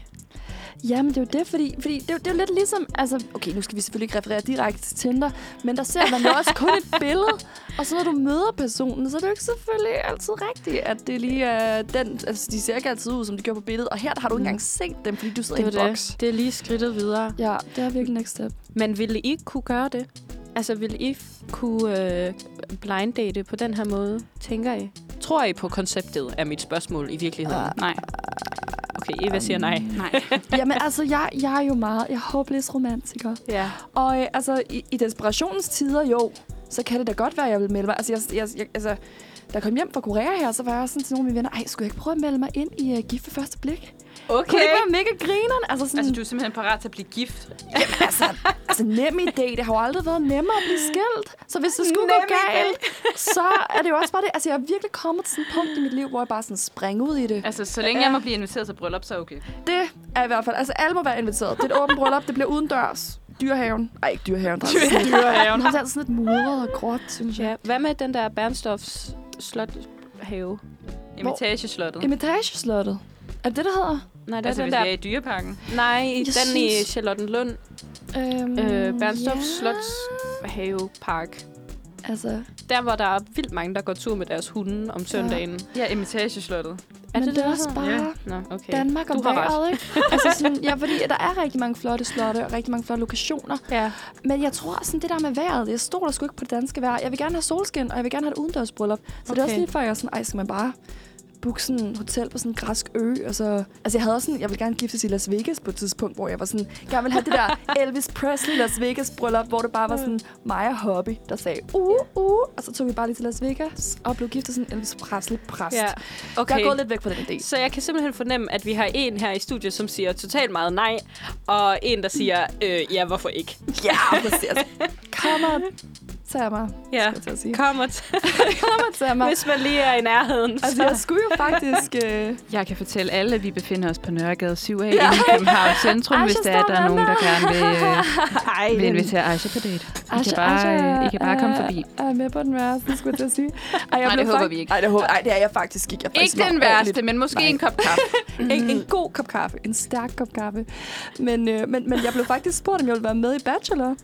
Jamen, det er jo det, fordi, fordi det, er, jo- det er jo lidt ligesom... Altså, okay, nu skal vi selvfølgelig ikke referere direkte til Tinder, men der ser man jo også kun et billede, og så når du møder personen, så er det jo ikke selvfølgelig altid rigtigt, at det lige er den... Altså, de ser ikke altid ud, som de gør på billedet, og her der har du ikke engang set dem, fordi du sidder Det i en det. boks. Det er lige skridtet videre. Ja, det er virkelig next step. Men ville I kunne gøre det? Altså, ville I kunne øh, blind date på den her måde, tænker I? Tror I på konceptet, er mit spørgsmål i virkeligheden. Ah. Nej. Okay, Eva siger nej. Nej. Jamen, altså, jeg, jeg er jo meget... Jeg er håbløs romantiker. Ja. Og øh, altså, i, i desperationens tider, jo, så kan det da godt være, at jeg vil melde mig. Altså, jeg, jeg, jeg, altså, da jeg kom hjem fra Korea her, så var jeg sådan til nogle af mine venner, ej, skulle jeg ikke prøve at melde mig ind i uh, Gift ved første blik? Okay. Kunne det ikke være mega grineren? Altså, sådan, Altså, du er simpelthen parat til at blive gift. Jamen, altså, altså nem idé. Det har jo aldrig været nemmere at blive skilt. Så hvis det skulle gå Nem idé. galt, så er det jo også bare det. Altså, jeg er virkelig kommet til sådan et punkt i mit liv, hvor jeg bare sådan springer ud i det. Altså, så længe jeg må blive inviteret til bryllup, så er okay. Det er i hvert fald... Altså, alle må være inviteret. Det er et åbent bryllup. Det bliver uden dørs. Dyrehaven. Ej, ikke dyrehaven. Dyrehaven. dyrehaven. Han er altid sådan lidt mudret og gråt, synes jeg. Ja. Hvad med den der Bernstofs slot have? Imitageslottet. Imitageslottet. Er det det, der hedder? Nej, det Altså, er hvis den vi der... er i dyreparken. Nej, den Jeg i synes- Charlottenlund Øhm, øh, Bernstorff ja. Slots Havepark. Altså, Der, hvor der er vildt mange, der går tur med deres hunde om søndagen. Ja, imitageslottet. Er men det det er også der bare? Ja. Nå, okay. Danmark og Du har vejret, ikke? altså sådan, ja, fordi der er rigtig mange flotte slotte og rigtig mange flotte lokationer. Ja. Men jeg tror sådan, det der med vejret, jeg stoler sgu ikke på det danske vejr. Jeg vil gerne have solskin, og jeg vil gerne have et udendørsbryllup. Så det er også Okay. lige før, jeg er sådan, ej, skal man bare booke sådan en hotel på sådan en græsk ø, og så... Altså, jeg havde også sådan, jeg ville gerne giftes i Las Vegas på et tidspunkt, hvor jeg var sådan, gerne ville have det der Elvis Presley Las Vegas bryllup, hvor det bare var sådan mig og Hobby, der sagde, uh, uh, og så tog vi bare lige til Las Vegas og blev gift af sådan en Elvis Presley præst. ja. Okay. Okay. Jeg er gået lidt væk fra den idé. Så jeg kan simpelthen fornemme, at vi har en her i studiet, som siger totalt meget nej, og en, der siger, øh, ja, hvorfor ikke? Ja, præcis. Come on. tage mig. Ja, jeg til at sige. kom og t- Kom og tage mig. hvis man lige er i nærheden. Altså, så- jeg skulle jo faktisk... Øh, Jeg kan fortælle alle, at vi befinder os på Nørregade 7A Ja. i København Centrum, Aisha hvis der er, der er nogen, der gerne vil, øh, Ej, vil invitere Aisha på date. I Aisha- kan bare, Aisha I kan bare komme forbi. er med på den værste, skulle jeg til sige. Ej, jeg Nej, det håber fakt- vi ikke. Ej, det, håber, ej, det er jeg faktisk ikke. Jeg faktisk Ikke den værste, men måske Nej. en kop kaffe. en, en god kop kaffe. En stærk kop kaffe. Men, øh, men, men jeg blev faktisk spurgt, om jeg ville være med i Bachelor.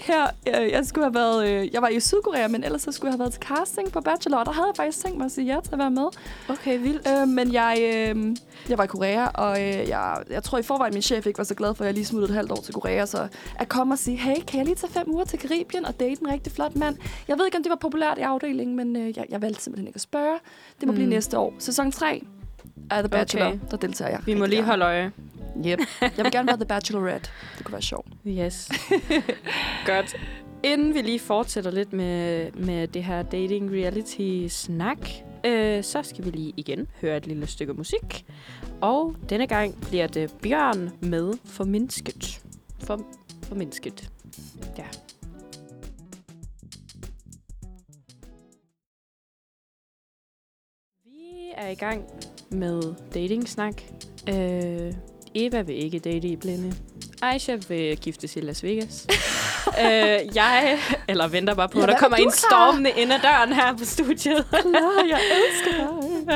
Her, øh, jeg skulle have været, øh, jeg var i Sydkorea, men ellers så skulle jeg have været til casting på Bachelor, og der havde jeg faktisk tænkt mig at sige ja til at være med. Okay, vildt. Øh, men jeg, øh, jeg var i Korea, og øh, jeg, jeg tror i forvejen, min chef ikke var så glad for, at jeg lige smuttede et halvt år til Korea. Så at komme og sige, hey, kan jeg lige tage fem uger til Karibien og date en rigtig flot mand? Jeg ved ikke, om det var populært i afdelingen, men øh, jeg, jeg valgte simpelthen ikke at spørge. Det må mm. blive næste år. Sæson 3 af The Bachelor, Okay. der deltager jeg. Vi må lige holde øje. Yep. Jeg vil gerne være The Bachelorette. Det kunne være sjovt. Yes. Godt. Inden vi lige fortsætter lidt med, med det her dating reality snak, øh, så skal vi lige igen høre et lille stykke musik. Og denne gang bliver det Bjørn med Formindsket. For, formindsket. Ja. Vi er i gang med dating-snak. Øh, Eva vil ikke date i blinde. Aisha vil giftes i Las Vegas. øh, jeg, eller venter bare på, Ja, at der kommer en stormende ind ad døren her på studiet. Klar, jeg elsker dig.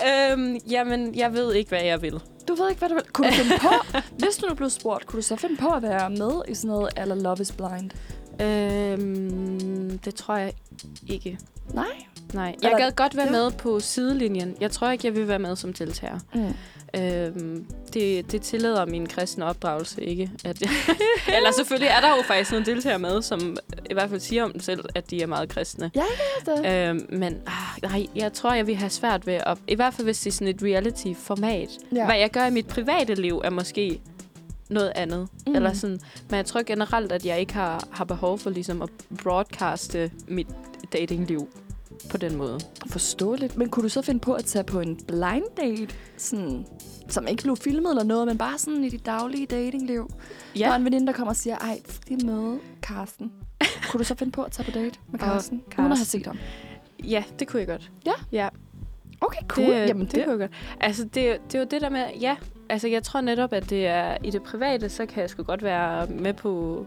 ja. øhm, jamen, jeg ved ikke, hvad jeg vil. Du ved ikke, hvad du vil. Kunne du finde på, hvis du nu blev spurgt, kunne du så finde på at være med i sådan noget, eller Love is Blind? Øhm, det tror jeg ikke. Nej. Nej, Eller- jeg gad godt være ja. med på sidelinjen. Jeg tror ikke, jeg vil være med som deltager. Mm. Øhm, det, det tillader min kristne opdragelse ikke. At Eller selvfølgelig er der jo faktisk nogle deltagere med, som i hvert fald siger om dem selv, at de er meget kristne. Det. Øhm, men ah, nej, jeg tror, jeg vil have svært ved at... I hvert fald, hvis det er sådan et reality-format. Ja. Hvad jeg gør i mit private liv, er måske noget andet. Mm. Eller sådan, men jeg tror generelt, at jeg ikke har, har behov for ligesom at broadcaste mit datingliv på den måde. Forståeligt. Men kunne du så finde på at tage på en blind date, sådan, som ikke blev filmet eller noget, men bare sådan i dit daglige datingliv? Ja. Der er en veninde, der kommer og siger, ej, skal de møde Karsten? kunne du så finde på at tage på date med Karsten? Uden at have set ham. Ja, det kunne jeg godt. Ja? Ja, Okay, cool. det, Jamen, det, det kunne jeg godt. Altså, det, det er jo det der med, ja, altså jeg tror netop, at det er i det private, så kan jeg sgu godt være med på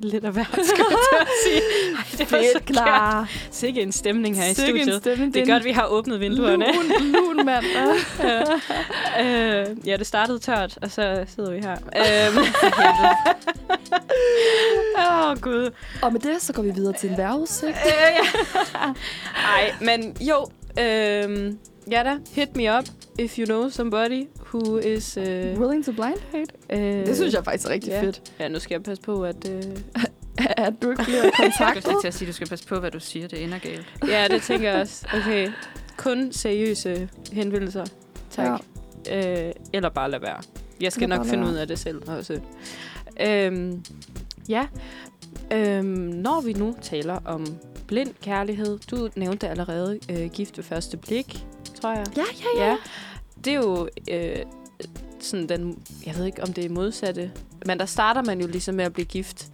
lidt af hvert, skal jeg til at sige. Ej, det var så klar. Sikke en stemning her i Sikke en studiet. stemning. Det er godt, vi har åbnet vinduerne. Lun, lun mand. øh, ja, det startede tørt, og så sidder vi her. Øhm, Åh, oh, Gud. og med det, så går vi videre til en vejrudsigt. Øh, ja. Ej, men jo. Øhm, ja da, hit me up if you know somebody who is... Øh, Willing to blind date. øh, Det synes jeg faktisk er rigtig ja. fedt. Ja, nu skal jeg passe på, at... Øh, At du ikke bliver Jeg kontaktet. skulle til at sige, at du skal passe på, hvad du siger. Det ender galt. ja, det tænker jeg også. Okay, kun seriøse henvendelser. Tak. Ja. Øh, eller bare lade være. Jeg skal nok finde ud af det selv også. Øhm, ja. Øhm, når vi nu taler om blind kærlighed, du nævnte allerede øh, gift ved første blik, tror jeg. Ja, ja, ja. Ja, det er jo øh, sådan den, jeg ved ikke om det er modsatte, men der starter man jo ligesom med at blive gift.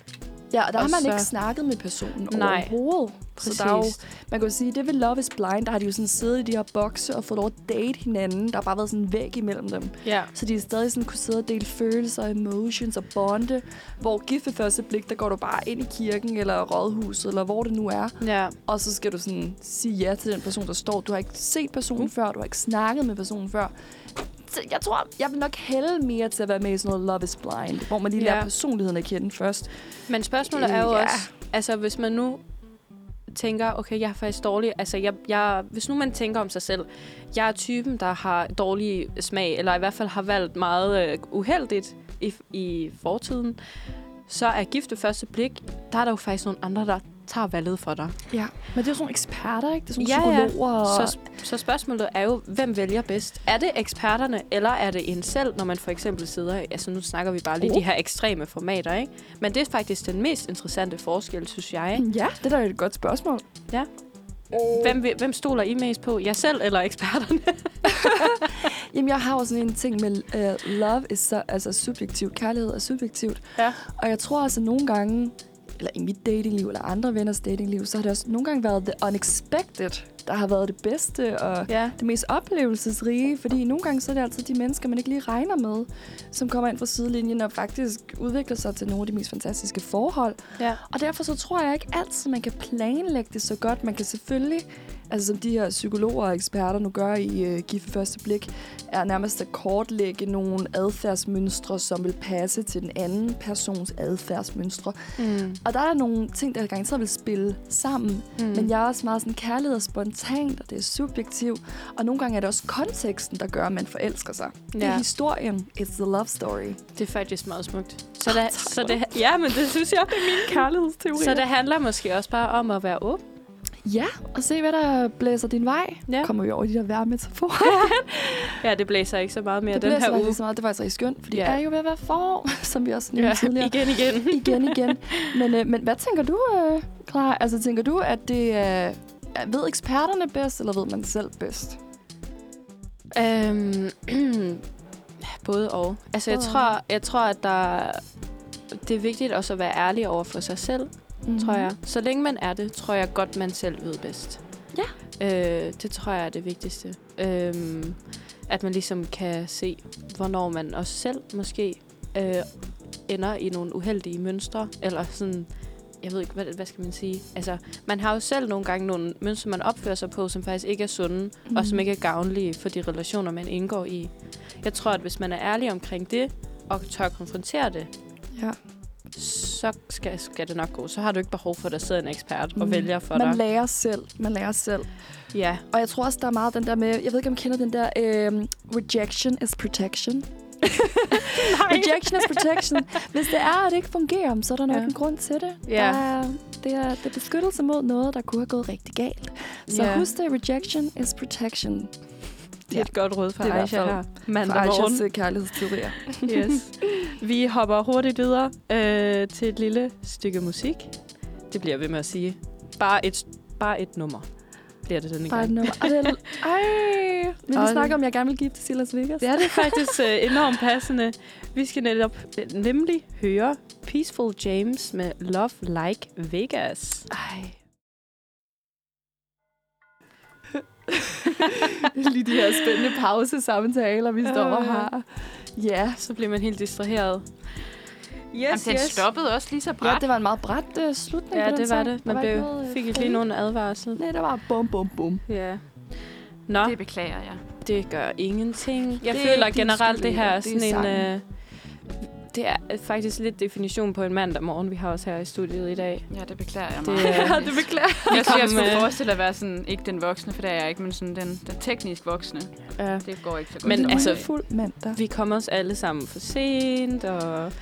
Ja, og der Og har man så- ikke snakket med personen Nej. overhovedet. Præcis. Så der er jo, man kan jo sige, det ved Love is Blind, der har de jo sådan siddet i de her bokse og fået lov at date hinanden. Der har bare været sådan en væg imellem dem. Ja. Så de er stadig sådan kunne sidde og dele følelser, emotions og bonde. Hvor gift ved første blik, der går du bare ind i kirken eller rådhuset, eller hvor det nu er. Ja. Og så skal du sådan sige ja til den person, der står. Du har ikke set personen Mm. før, du har ikke snakket med personen før. Jeg tror, jeg vil nok hælde mere til at være med i sådan noget Love is Blind, hvor man lige Ja. lærer personligheden at kende først. Men spørgsmålet er jo Ja. også, altså hvis man nu tænker, okay, jeg er faktisk dårlig, altså jeg, jeg, hvis nu man tænker om sig selv, jeg er typen, der har dårlig smag, eller i hvert fald har valgt meget øh, uheldigt i, i fortiden, så er gift ved første blik, der er der jo faktisk nogle andre, der tager valget for dig. Ja, men det er jo sådan nogle eksperter, ikke? Det er sådan Ja, ja. psykologer. Og... Så, så spørgsmålet er jo, hvem vælger bedst? Er det eksperterne, eller er det en selv, når man for eksempel sidder... Altså nu snakker vi bare lige Oh. de her ekstreme formater, ikke? Men det er faktisk den mest interessante forskel, synes jeg. Ja, det er da et godt spørgsmål. Ja. Hvem, hvem stoler I mest på? Jeg selv eller eksperterne? Jamen, jeg har jo sådan en ting med, uh, love is så, altså subjektivt. Kærlighed er subjektivt. Ja. Og jeg tror altså nogle gange, eller i mit datingliv, eller andre venners datingliv, så har det også nogle gange været the unexpected, der har været det bedste og Ja. det mest oplevelsesrige. Fordi nogle gange så er det altså de mennesker, man ikke lige regner med, som kommer ind fra sidelinjen og faktisk udvikler sig til nogle af de mest fantastiske forhold. Ja. Og derfor så tror jeg ikke altid, man kan planlægge det så godt. Man kan selvfølgelig, altså som de her psykologer og eksperter nu gør i uh, Gift første blik, er nærmest at kortlægge nogle adfærdsmønstre, som vil passe til den anden persons adfærdsmønstre. Mm. Og der er nogle ting, der garanteret vil spille sammen. Mm. Men jeg er også meget sådan, kærlighed er spontant, og det er subjektivt. Og nogle gange er det også konteksten, der gør, at man forelsker sig. Ja. Det er historien. It's the love story. Det er faktisk meget smukt. Så, det, tak så det, ja, men det synes jeg. Det er min Kærlighedsteori. Så det handler måske også bare om at være åben. Ja, og se, hvad der blæser din vej. Ja. Kommer vi over de der værmetaforer. Ja, det blæser ikke så meget mere det den her uge. ikke så meget. Det var altså rigtig skønt, fordi Ja. det er jo ved at være forår, som vi også nævnte Ja, tidligere. igen, igen. igen, igen. Men, øh, men hvad tænker du, øh, Clara? Altså, tænker du, at det er- ved eksperterne bedst, eller ved man selv bedst? Øhm, både og. Altså, jeg tror, jeg tror, at der, det er vigtigt også at være ærlig over for sig selv, mm. tror jeg. Så længe man er det, tror jeg godt, man selv ved bedst. Ja. Øh, det tror jeg er det vigtigste. Øhm, at man ligesom kan se, hvornår man også selv måske øh, ender i nogle uheldige mønstre, eller sådan, jeg ved ikke, hvad, hvad skal man sige? Altså, man har jo selv nogle gange nogle mønstre, man opfører sig på, som faktisk ikke er sunde, mm. og som ikke er gavnlige for de relationer, man indgår i. Jeg tror, at hvis man er ærlig omkring det, og tør konfrontere det, Ja. Så skal, skal det nok gå. Så har du ikke behov for, at der sidder en ekspert og Mm. vælger for Man dig. lærer selv. Man lærer selv. Ja. Og jeg tror også, der er meget den der med... Jeg ved ikke, om I kender den der... Øh, rejection is protection. Rejection is protection. Hvis det er, at det ikke fungerer, så er der nok ja. en grund til det. Ja. Der er, det, er, det er beskyttelse mod noget, der kunne have gået rigtig galt. Så Ja. husk det. Rejection is protection. Det er et godt råd i Aisha her. Mandag morgen. Aishas øh, kærlighedsteorier. Yes. Vi hopper hurtigt videre øh, til et lille stykke musik. Det bliver ved med at sige. Bare et, bare et nummer bliver det denne Bare et gang. nummer. Og det er, ej, vi Og vil det- snakke om, at jeg gerne vil give til Las Vegas. Det er det faktisk øh, enormt passende. Vi skal netop øh, nemlig høre Peaceful James med Love Like Vegas. Ej. Lige de her spændende pausesamtaler, vi står og Øh. har. Ja. Så bliver man helt distraheret. Yes, Jamen, den stoppede også lige så ja, bræt. det var en meget bræt uh, slutning Ja, på den det var sang. det. Der Man var blev, noget, øh, fik ikke lige nogen advarsel. Nej, der var bum, bum, bum. Ja. Nå, Det beklager jeg. det gør ingenting. Jeg Det er føler generelt, det her er Det er sådan en... sangen. Øh, det er faktisk lidt definition på en mandag morgen, vi har også her i studiet i dag. Ja, det beklager jeg Det, meget. øh, det beklager Jeg tror, jeg skulle øh, forestille at være sådan, ikke den voksne, for det er jeg ikke, men sådan den, den teknisk voksne. Ja. Det går ikke så godt. Men altså- fuld mandag. Vi kommer os alle sammen for sent, og...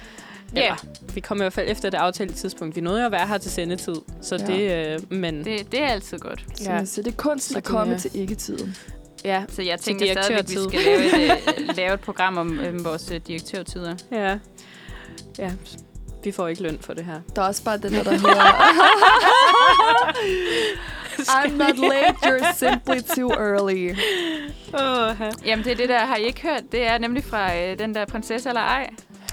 Ja. Eller, vi kom i hvert fald efter det aftalte tidspunkt. Vi nåede jo at være her til sendetid, så Ja. det... Øh, men det, det er altid godt. Ja. Ja. Så det er kunst at komme jeg- til ikke-tiden. ja, Så jeg tænker stadigvæk, at vi skal lave et, øh, lave et program om øh, vores direktørtider. ja, ja. Vi får ikke løn for det her. Der er også bare den der, der hedder... I'm not late, you're simply too early. Oh, Jamen, det er det der, har I ikke hørt? Det er nemlig fra øh, den der prinsesse eller ej.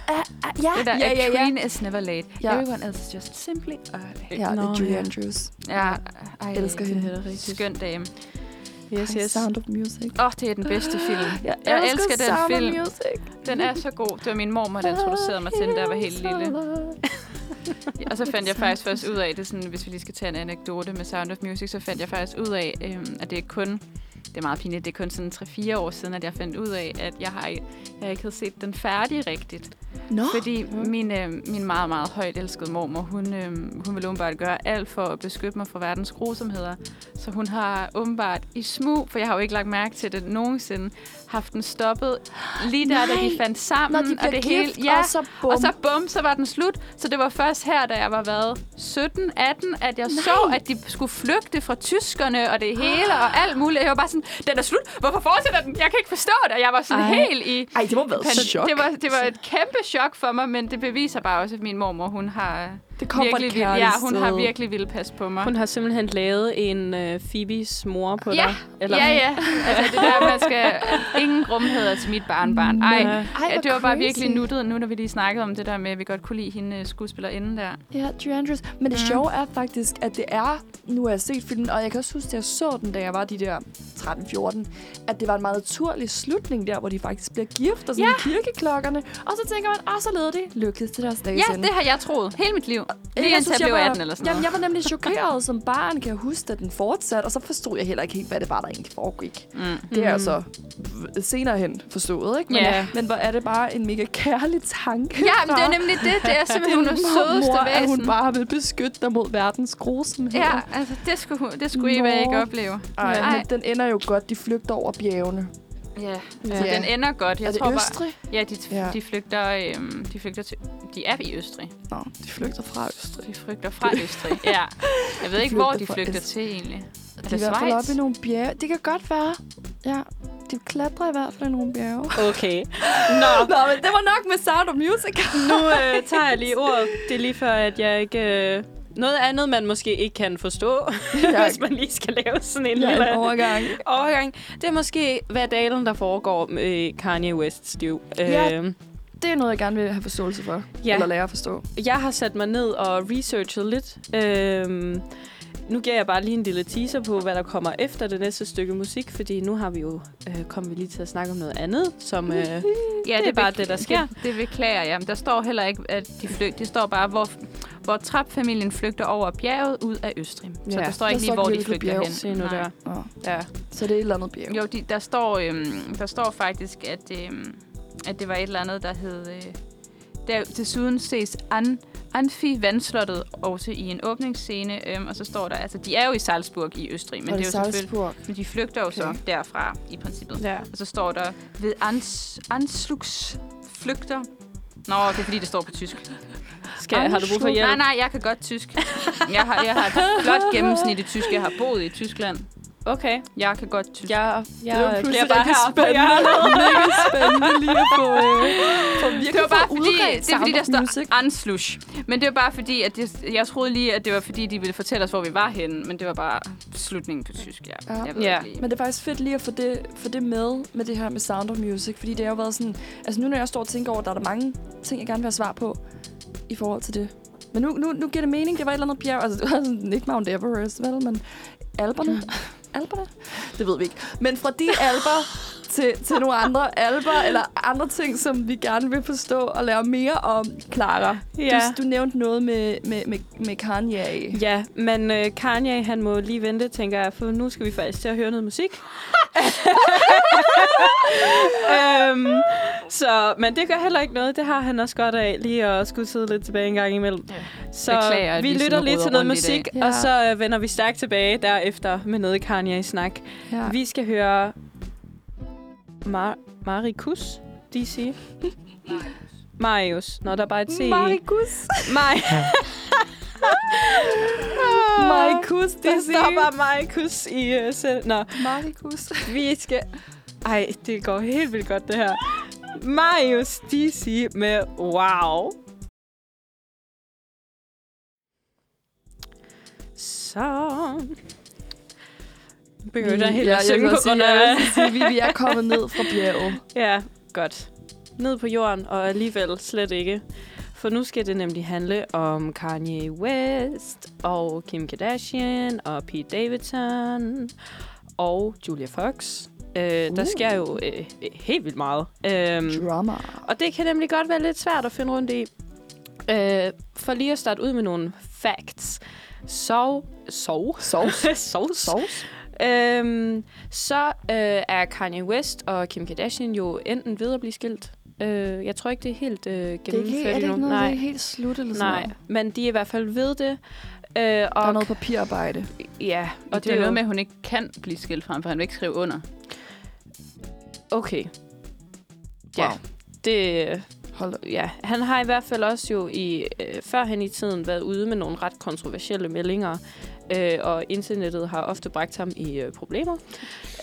Uh, uh, ja, Det der, ja, a ja, ja. queen is never late. Ja. Everyone else is just simply early. Ja, det Nå, er Julie ja. Andrews. Ja, ej, elsker hende. Det er. Skøn dame. Yes, yes. Sound of Music. Åh, oh, det er den bedste film. Jeg, Jeg elsker den Sound film. Of music. Den er så god. Det var min mormor, der introducerede mig til den, da jeg var helt lille. Og så fandt jeg faktisk først ud af, det sådan, hvis vi lige skal tage en anekdote med Sound of Music, så fandt jeg faktisk ud af, øhm, at det er kun, det er meget pinligt, det er kun sådan 3-4 år siden, at jeg fandt ud af, at jeg, har, jeg ikke havde set den færdig rigtigt. Nå, Fordi min, øh, min meget, meget højt elskede mormor, hun, øh, hun vil åbenbart gøre alt for at beskytte mig fra verdens grusomheder. Så hun har åbenbart i smug, for jeg har jo ikke lagt mærke til det nogensinde, haft den stoppet lige der, Nej. da de fandt sammen. når de og det hele, gift, ja, og så bum. og så bum, så var den slut. Så det var først her, da jeg var været 17, 18, at jeg Nej. så, at de skulle flygte fra tyskerne og det hele og alt muligt. Jeg var bare sådan, den er slut. Hvorfor fortsætter den? Jeg kan ikke forstå det. Og jeg var sådan Ej. helt i... Ej, det må have været pan- chok. Det var, det var et kæmpe chok for mig, men det beviser bare også, at min mormor, hun har, Det kom fra et virkelig kærligt Ja, hun har virkelig ville passe på mig. Hun har simpelthen lavet en øh, Phoebes mor på Ja, dig. Eller? Ja, ja. Altså det der, man skal... Ingen grumheder til mit barnbarn. Ej, Ja. Ej, ja, hvor det var bare crazy. virkelig nuttet, nu når vi lige snakkede om det der med, at vi godt kunne lide hende øh, skuespillerinde der. Ja, Drew Andrews. Men det Mm. sjove er faktisk, at det er... Nu har jeg set filmen, og jeg kan også huske, at jeg så den, da jeg var de der 13-14, at det var en meget naturlig slutning der, hvor de faktisk bliver gift og sådan Ja. kirkeklokkerne. Og så tænker man, åh, så leder de lykkedes til deres dages Ja, ende. det har jeg troet. Hele mit liv. Lige Jeg indtil synes, jeg blev var- 18 eller sådan Jamen, jeg var nemlig chokeret som barn, kan jeg huske, at den fortsatte. Og så forstod jeg heller ikke helt, hvad det var, der egentlig foregik. Mm. Det er Mm. jeg så v- senere hen forstået, ikke? Men, Ja. men hvor er det bare en mega kærlig tanke Ja, men det er nemlig det. Det er simpelthen hun er din sødeste mor, at hun væsen. bare vil beskytte dig mod verdens grusomheder. Ja, altså det skulle, det skulle Eva ikke opleve. Ej, Ej. men den ender jo godt. De flygter over bjergene. Ja, Ja. altså, den ender godt. Jeg er det tror bare, Østrig? ja, de, Ja. de flygter, øhm, de flygter til, de er i Østrig. Nå, de flygter fra Østrig. De flygter fra Østrig. Ja. Jeg ved ikke, hvor de flygter til egentlig. Er De er det i hvert fald Schweiz? oppe i nogle bjerge. Det kan godt være. Ja, de klatrer i hvert fald i nogle bjerge. Okay. Nå, Nå, men det var nok med Sound of Music. nu øh, tager jeg lige ordet. Det er lige før, at jeg ikke... Øh, noget andet, man måske ikke kan forstå, hvis man lige skal lave sådan en Ja, lille en overgang. overgang. Det er måske, hvad dalen, der foregår med Kanye West's liv. Ja. Øh, Det er noget, jeg gerne vil have forståelse for. Ja. Eller lære at forstå. Jeg har sat mig ned og researchet lidt. Øhm, nu giver jeg bare lige en lille teaser på, hvad der kommer efter det næste stykke musik, fordi nu har vi jo øh, kommet lige til at snakke om noget andet, som øh, Ja, det er bare det, der sker. Det, det beklager jeg. Men der står heller ikke, at de flygter. Det står bare, hvor, hvor Trapp-familien flygter over bjerget ud af Østrig. Så Ja. der står Der ikke lige, står hvor de flygter bjerg. hen. se nu der. Ja. Så det er et eller andet bjerg. Jo, de, der, står, øhm, der står faktisk, at, øhm, at det var et eller andet, der hed... Øh, der desuden ses An, Anfi vandslottet også i en åbningsscene, øhm, og så står der, altså de er jo i Salzburg i Østrig, men og det er jo selvfølgelig, Salzburg. men de flygter jo okay. så derfra i princippet. ja. Og så står der ved Ans, Anslugs flygter. Nå, det er fordi, det står på tysk. Skal, har du brug for hjælp? Nej, nej, jeg kan godt tysk. Jeg har, jeg har et flot gennemsnit i tysk. Jeg har boet i Tyskland. Okay. Jeg kan godt tysk. Jeg, jeg Det var bare rigtig her på hjørnet. Mega spændende lige at få, øh, få virkelig Det var bare fordi, det er fordi, der står Music. Men det var bare fordi, at jeg, jeg troede lige, at det var fordi, de ville fortælle os, hvor vi var henne. Men det var bare slutningen på tysk, ja. Ja. Jeg ved Ja. Men det er faktisk fedt lige at få det, få det med, med det her med Sound of Music, fordi det har jo været sådan, altså nu når jeg står og tænker over, der er der mange ting, jeg gerne vil have svar på i forhold til det. Men nu, nu, nu giver det mening, det var et eller andet bjerg, altså det var sådan, ikke Mount Everest, vel, men Alperne, alberne? det ved vi ikke. Men fra de alber til, til nogle andre alper, eller andre ting, som vi gerne vil forstå og lære mere om, Clara. Ja. Du, du nævnte noget med, med, med, med Kanye. Ja, men øh, Kanye, han må lige vente, tænker jeg, for nu skal vi faktisk til at høre noget musik. øhm, så, men det gør heller ikke noget. Det har han også godt af, lige at skulle sidde lidt tilbage en gang imellem. Ja. Så Beklager, vi lytter lige til noget musik, Ja. og så øh, vender vi stærkt tilbage derefter med noget Kanye-snak. Ja. Vi skal høre Mar- Marikus, DC. Marius. Nå, der er bare et C i. Marikus. Mari. Marikus, Der står bare Marikus i uh, selv. Nå, Marikus. vi skal... Ej, det går helt vildt godt, det her. Marius DC med Wow. Så... Begynder jeg helt at synge på grund af... sige, vi, vi er kommet ned fra bjerget. Ja, godt. Ned på jorden, og alligevel slet ikke. For nu skal det nemlig handle om Kanye West, og Kim Kardashian, og Pete Davidson, og Julia Fox. Øh, der Uh. sker jo øh, øh, helt vildt meget. Øhm, Drama. og det kan nemlig godt være lidt svært at finde rundt i. Øh, for lige at starte ud med nogle facts. Så... Sov. Sovs. Sovs. Sovs? Øhm, så øh, er Kanye West og Kim Kardashian jo enten ved at blive skilt. Øh, jeg tror ikke, det er helt øh, Det er ikke, gennemført er det ikke noget, Nej, der er helt slut eller sådan nej. noget? Men de er i hvert fald ved det. Øh, og, Der er noget papirarbejde. Ja, Og det er noget med, at hun ikke kan blive skilt fra ham, for han vil ikke skrive under. Okay. Ja, Wow. det... Hold. Ja, han har i hvert fald også jo i øh, førhen i tiden været ude med nogle ret kontroversielle meldinger, øh, og internettet har ofte bragt ham i øh, problemer.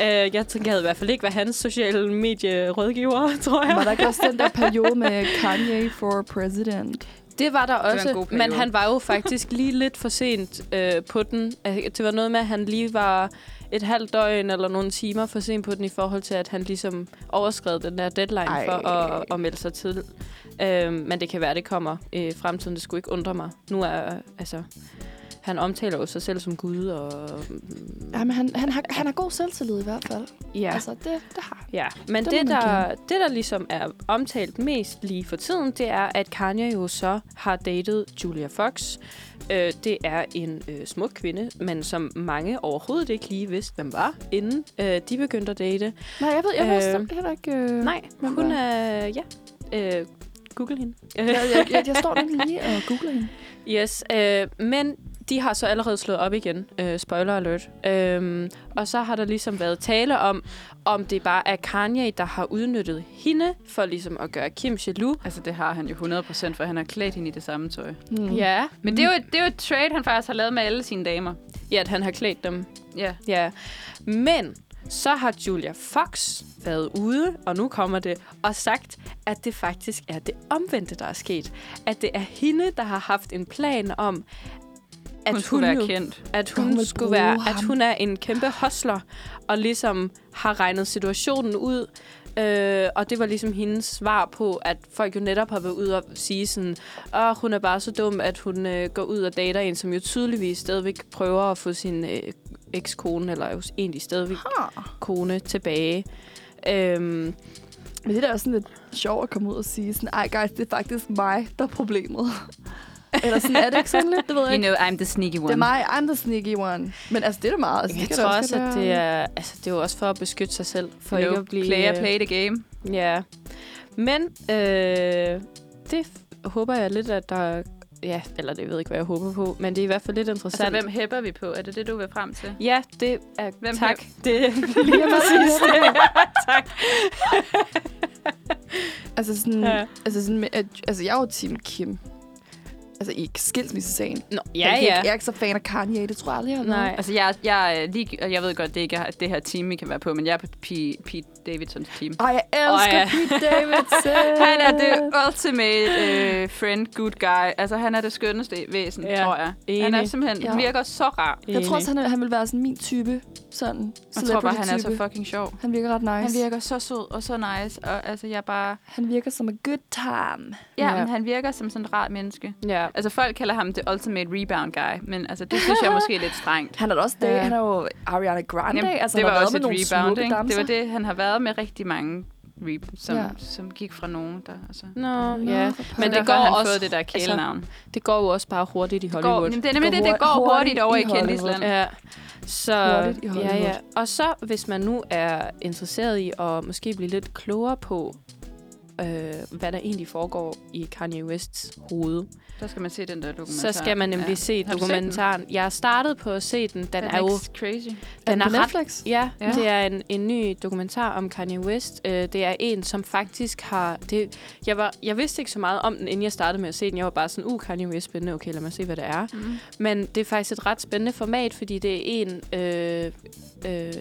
Øh, jeg tænker, jeg i hvert fald ikke være hans sociale medierådgiver, tror jeg. Var der ikke også den der periode med Kanye for president? Det var der var også, god men han var jo faktisk lige lidt for sent øh, på den. Altså, Det var noget med, at han lige var et halvt døgn eller nogle timer for sent på den i forhold til, at han ligesom overskred den der deadline Ej. Ej. for at, at melde sig til. Øh, men det kan være, det kommer i fremtiden. Det skulle ikke undre mig. Nu er, altså, han omtaler jo sig selv som Gud, og... Ja, men han, han, har, han har god selvtillid i hvert fald. Ja. Altså, det, det har. Ja, men Det det, der, det, der ligesom er omtalt mest lige for tiden, det er, at Kanye jo så har datet Julia Fox. Øh, det er en øh, smuk kvinde, men som mange overhovedet ikke lige vidste, hvem var, inden øh, de begyndte at date. Nej, jeg ved, jeg Øh, vidste heller ikke... Øh, Nej, hun var- er... Ja, øh, google hende. Jeg, jeg, jeg, jeg står nemlig lige og googler hende. Yes, øh, men de har så allerede slået op igen. Øh, spoiler alert. Øhm, og så har der ligesom været tale om, om det bare er Kanye, der har udnyttet hende for ligesom at gøre Kim jaloux. Altså, det har han jo 100%, for han har klædt hende i det samme tøj. Hmm. Ja, Men det er, jo, det er jo et trade, han faktisk har lavet med alle sine damer. ja, at han har klædt dem. Ja. Ja. Men så har Julia Fox været ude, og nu kommer det, og sagt, at det faktisk er det omvendte, der er sket. At det er hende, der har haft en plan om, at Hun skulle være jo- kendt. at hun, hun skulle være, ham. at hun er en kæmpe hostler, og ligesom har regnet situationen ud. Øh, og det var ligesom hendes svar på, at folk jo netop har været ude og sige sådan, at hun er bare så dum, at hun øh, går ud og dater en, som jo tydeligvis stadigvæk prøver at få sin øh, ekskone, eller jo egentlig stadigvæk Ah. kone tilbage. Øhm, Men det er da også sådan lidt sjovt at komme ud og sige sådan, ej guys, det er faktisk mig, der er problemet. Eller sådan, er det ikke sådan lidt? Det ved jeg You ikke. know, I'm the sneaky one. Det er mig, I'm the sneaky one. Men altså, det er da meget. Altså, jeg det tror også, at det er, altså, det er jo også for at beskytte sig selv. For you ikke at blive... player, øh, play the game. Ja, men øh, det håber jeg lidt, at der... Ja, eller det ved jeg ikke, hvad jeg håber på, men det er i hvert fald lidt Altså, interessant. hvem hæpper vi på? Er det det, du vil frem til? Ja, det er... Hvem tak. Det er Lige præcis. tak. Altså sådan, Ja. altså sådan altså jeg er jo team Kim. Altså i skilsmissesagen. Nå, Jeg, ja, er ikke, ja. jeg er ikke så fan af Kanye, det tror jeg aldrig, jeg har. Nej. Altså, jeg, jeg, er lige, og jeg ved godt, det ikke er det her team, vi kan være på, men jeg er på P- Pete Davidsons team. Ej, jeg elsker oh, ja. Pete Davidson. Han er det ultimate uh, friend, good guy. Altså, han er det skønneste væsen, Ja, tror jeg. Han er enig. simpelthen, Ja. virker så rar. Jeg tror også, han, er, han vil være sådan min type. Sådan Jeg tror bare, han er så fucking sjov. Han virker ret nice. Han virker så sød og så nice, og altså, jeg bare... han virker som a good time. Ja, Ja. men han virker som sådan et rart menneske. Ja. Altså, folk kalder ham the ultimate rebound guy, men altså, det synes jeg måske er lidt strengt. Han er da også det. Ja. Han er jo Ariana Grande. Jamen, altså, det han var også et nogle rebound? Det var det, han har været med rigtig mange re- som, ja. Som gik fra nogen, der... Altså. Nå, Nå, ja. for Men det har går han også... fået det der kælenavn. Altså, det går jo også bare hurtigt i går, Hollywood. det er nemlig går det, det går hurtigt hurtigt over i i kendisland. Ja. Så, Hurtigt i ja, ja. Og så, hvis man nu er interesseret i at måske blive lidt klogere på, øh, hvad der egentlig foregår i Kanye Wests hoved, Så skal man se den der dokumentar. så skal man nemlig Ja. se Har du set den? dokumentaren. Jeg er startet på at se den. Den, Den er jo crazy. Er den den er ret Netflix? Ja, Ja. ja, det er en, en ny dokumentar om Kanye West. Øh, det er en, som faktisk har... Det, jeg, var, jeg vidste ikke så meget om den, inden jeg startede med at se den. Jeg var bare sådan, uh, Kanye West, spændende. Okay, lad mig se, hvad det er. Mm. Men det er faktisk et ret spændende format, fordi det er en... Øh, øh,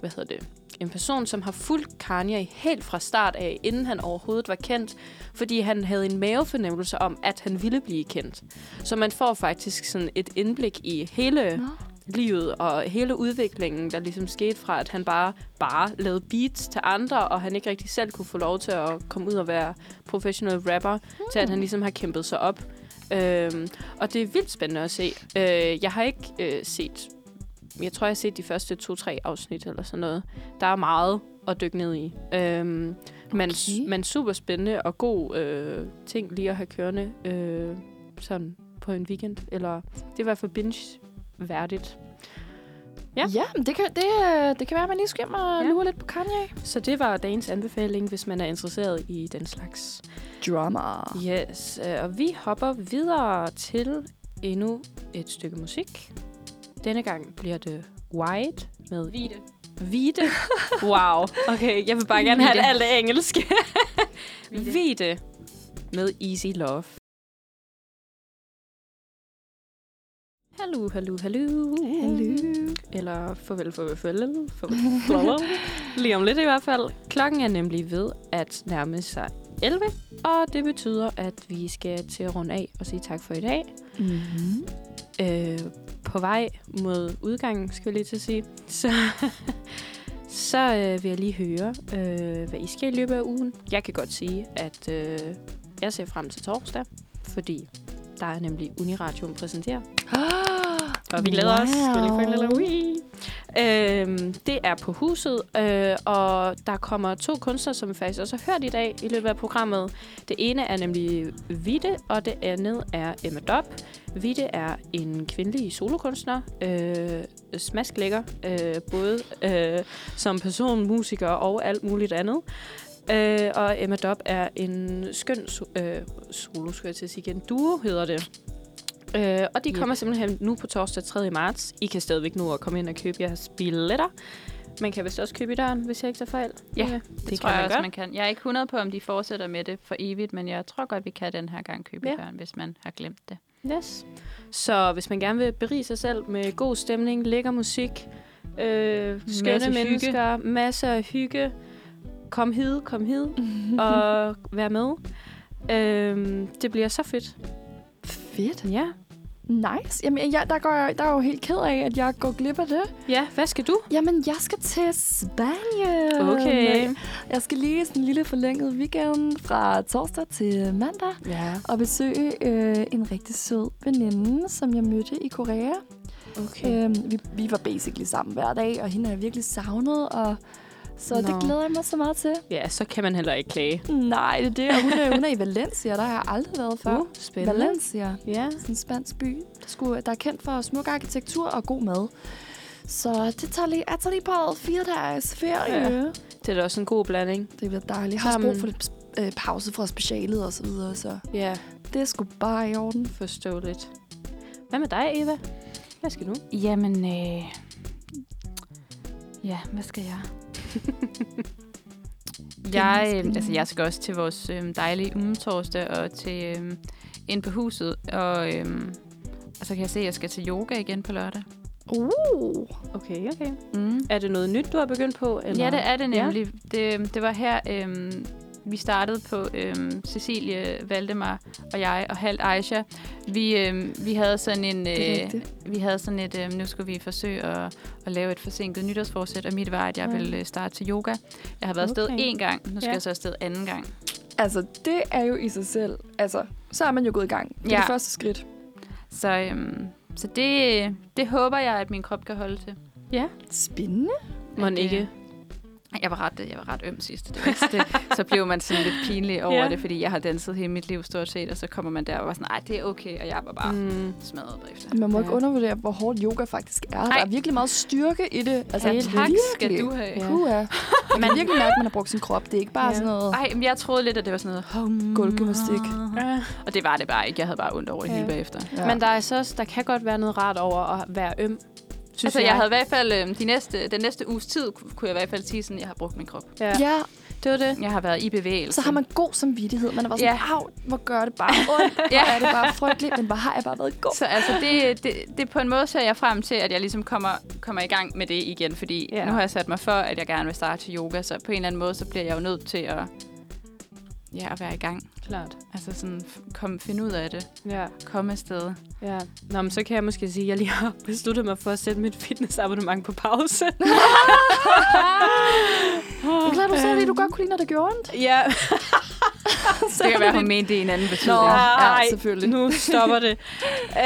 hvad hedder det? En person, som har fulgt Kanye helt fra start af, inden han overhovedet var kendt, fordi han havde en mavefornemmelse om, at han ville blive kendt. Så man får faktisk sådan et indblik i hele Nå. livet og hele udviklingen, der ligesom skete fra, at han bare, bare lavede beats til andre, og han ikke rigtig selv kunne få lov til at komme ud og være professional rapper, mm. til at han ligesom har kæmpet sig op. Øhm, og det er vildt spændende at se. Øh, jeg har ikke øh, set, jeg tror, jeg har set de første to-tre afsnit eller sådan noget. Der er meget at dykke ned i. Øhm, men, Okay. men super spændende og god øh, ting lige at have kørende øh, sådan på en weekend. Eller det er i hvert fald binge-værdigt. Ja. Ja, men det kan, det, øh, det kan være, at man lige skal hjem og Ja. lure lidt på Kanye. Så det var dagens anbefaling, hvis man er interesseret i den slags. Drama. Yes, øh, og vi hopper videre til endnu et stykke musik. Denne gang bliver det White med Vide. Vide. Wow. Okay, jeg vil bare gerne have Vide. alt det engelske. Vide. Vide med Easy Love. Hallo, hallo, hallo. Hallo. Eller farvel, farvel, farvel. farvel, farvel. Lige om lidt i hvert fald. Klokken er nemlig ved at nærme sig 11, og det betyder, at vi skal til at runde af og sige tak for i dag. Mm-hmm. Øh, på vej mod udgangen, skal jeg lige til at sige. Så, så øh, vil jeg lige høre, øh, hvad I skal i løbet af ugen. Jeg kan godt sige, at øh, jeg ser frem til torsdag, fordi der er nemlig Uniradioen præsenterer. Og vi glæder os. Skal Øhm, det er på huset, øh, og der kommer to kunstnere, som vi faktisk også har hørt i dag i løbet af programmet. Det ene er nemlig Vitte, og det andet er Emma Dobb. Vitte er en kvindelig solokunstner, øh, smasklækker, øh, både øh, som person, musiker og alt muligt andet. Øh, og Emma Dobb er en skøn so- øh, solo, skal jeg til at sige igen. Duo hedder det. Øh, og de Yep. kommer simpelthen nu på torsdag 3. marts. I kan stadigvæk nå at komme ind og købe jeres billetter. Man kan vist også købe i døren, hvis jeg ikke tager fejl. Ja, det, Det, det tror kan jeg man også, godt. man kan. Jeg er ikke 100 på, om de fortsætter med det for evigt, men jeg tror godt, vi kan den her gang købe Ja. ja. børn, hvis man har glemt det. Yes. Så hvis man gerne vil berige sig selv med god stemning, lækker musik, øh, skønne Masse hygge. mennesker, masser af hygge, kom hid, kom hid og vær med. Øh, det bliver så fedt. Fedt. Ja. Nice. Jamen, jeg, der, går jeg, der er jo helt ked af, at jeg går glip af det. Ja, hvad skal du? Jamen, jeg skal til Spanien. Okay. Jeg skal lige sådan en lille forlænget weekend fra torsdag til mandag Ja. og besøge øh, en rigtig sød veninde, som jeg mødte i Korea. Okay. Øhm, vi, vi var basically sammen hver dag, og hende har jeg virkelig savnet, og så Nå. det glæder jeg mig så meget til. Ja, så kan man heller ikke klage. Nej, det er det. Og hun er, hun er i Valencia, der har jeg aldrig været før. Uh, spændende. Valencia, Ja. sådan en spansk by, der, skulle, der er kendt for smuk arkitektur og god mad. Så det tager lige, jeg tager lige på fire dages ferie. Ja. Det er da også en god blanding. Det bliver dejligt. Jeg har også Sammen. brug for lidt øh, pause fra specialet og så videre, så Ja, det er sgu bare i orden. forståeligt. Hvad med dig, Eva? Hvad skal du? Jamen, øh... ja, hvad skal jeg? jeg, øh, altså, jeg skal også til vores øh, dejlige umetorsdag og til øh, ind på huset, og, øh, og så kan jeg se, at jeg skal til yoga igen på lørdag. Uh. Okay, okay. Mm. Er det noget nyt, du har begyndt på? Eller? Ja, det er det nemlig. Ja. Det, det var her, øhm, vi startede på øhm, Cecilie, Valdemar og jeg og halvt Aisha. Vi, øhm, vi havde sådan en, øh, vi havde sådan et, øhm, nu skulle vi forsøge at, at lave et forsinket nytårsforsæt, og mit var, at jeg Ja. ville øh, starte til yoga. Jeg har været afsted Okay. én gang, nu skal Ja. jeg så afsted anden gang. Altså, det er jo i sig selv. Altså, så er man jo gået i gang. Det er Ja. det første skridt. Så, øhm, så det, det håber jeg, at min krop kan holde til. Ja. Spændende. Må øh, ikke. Jeg var ret, jeg var ret øm sidst. Det var ikke, det, så blev man sådan lidt pinlig over Ja. det, fordi jeg har danset hele mit liv stort set, og så kommer man der og var sådan, nej, det er okay, og jeg var bare mm. Smadret bagefter. Man må ikke Ja. undervurdere, hvor hårdt yoga faktisk er. Der Nej. er virkelig meget styrke i det. Altså, Ja, tak skal virkelig. du have. Ja. Puh, ja. Man kan virkelig mærke, at man har brugt sin krop. Det er ikke bare Ja. sådan noget... Ej, men jeg troede lidt, at det var sådan noget hum, Gulvgymnastik. Ja. Og det var det bare ikke. Jeg havde bare ondt over det Ja. hele bagefter. Ja. Men der er så også, der kan godt være noget rart over at være øm. Synes Altså, jeg havde i hvert fald øh, de næste, den næste uges tid, ku- kunne jeg i hvert fald sige sådan, at jeg har brugt min krop. Ja. ja, Det var det. Jeg har været i bevægelse. så har man god samvittighed. Man er bare sådan, Ja. au, hvor gør det bare ondt. Ja. ja. er det bare frygteligt, men hvor har jeg bare været god. Så altså, det, det, det på en måde ser jeg frem til, at jeg ligesom kommer, kommer i gang med det igen, fordi Ja. nu har jeg sat mig for, at jeg gerne vil starte til yoga, så på en eller anden måde, så bliver jeg jo nødt til at, ja, at være i gang. Klart. Altså sådan, kom, finde ud af det. Ja. Komme afsted. Ja. Nå, men så kan jeg måske sige, at jeg lige har besluttet mig for at sætte mit fitnessabonnement på pause. Det er klart, du sagde lige, du godt kunne lide, når det gjorde ondt. Ja. Det kan være, hun mente det i en anden betydning. Nå. Nej, ja, selvfølgelig. nu stopper det.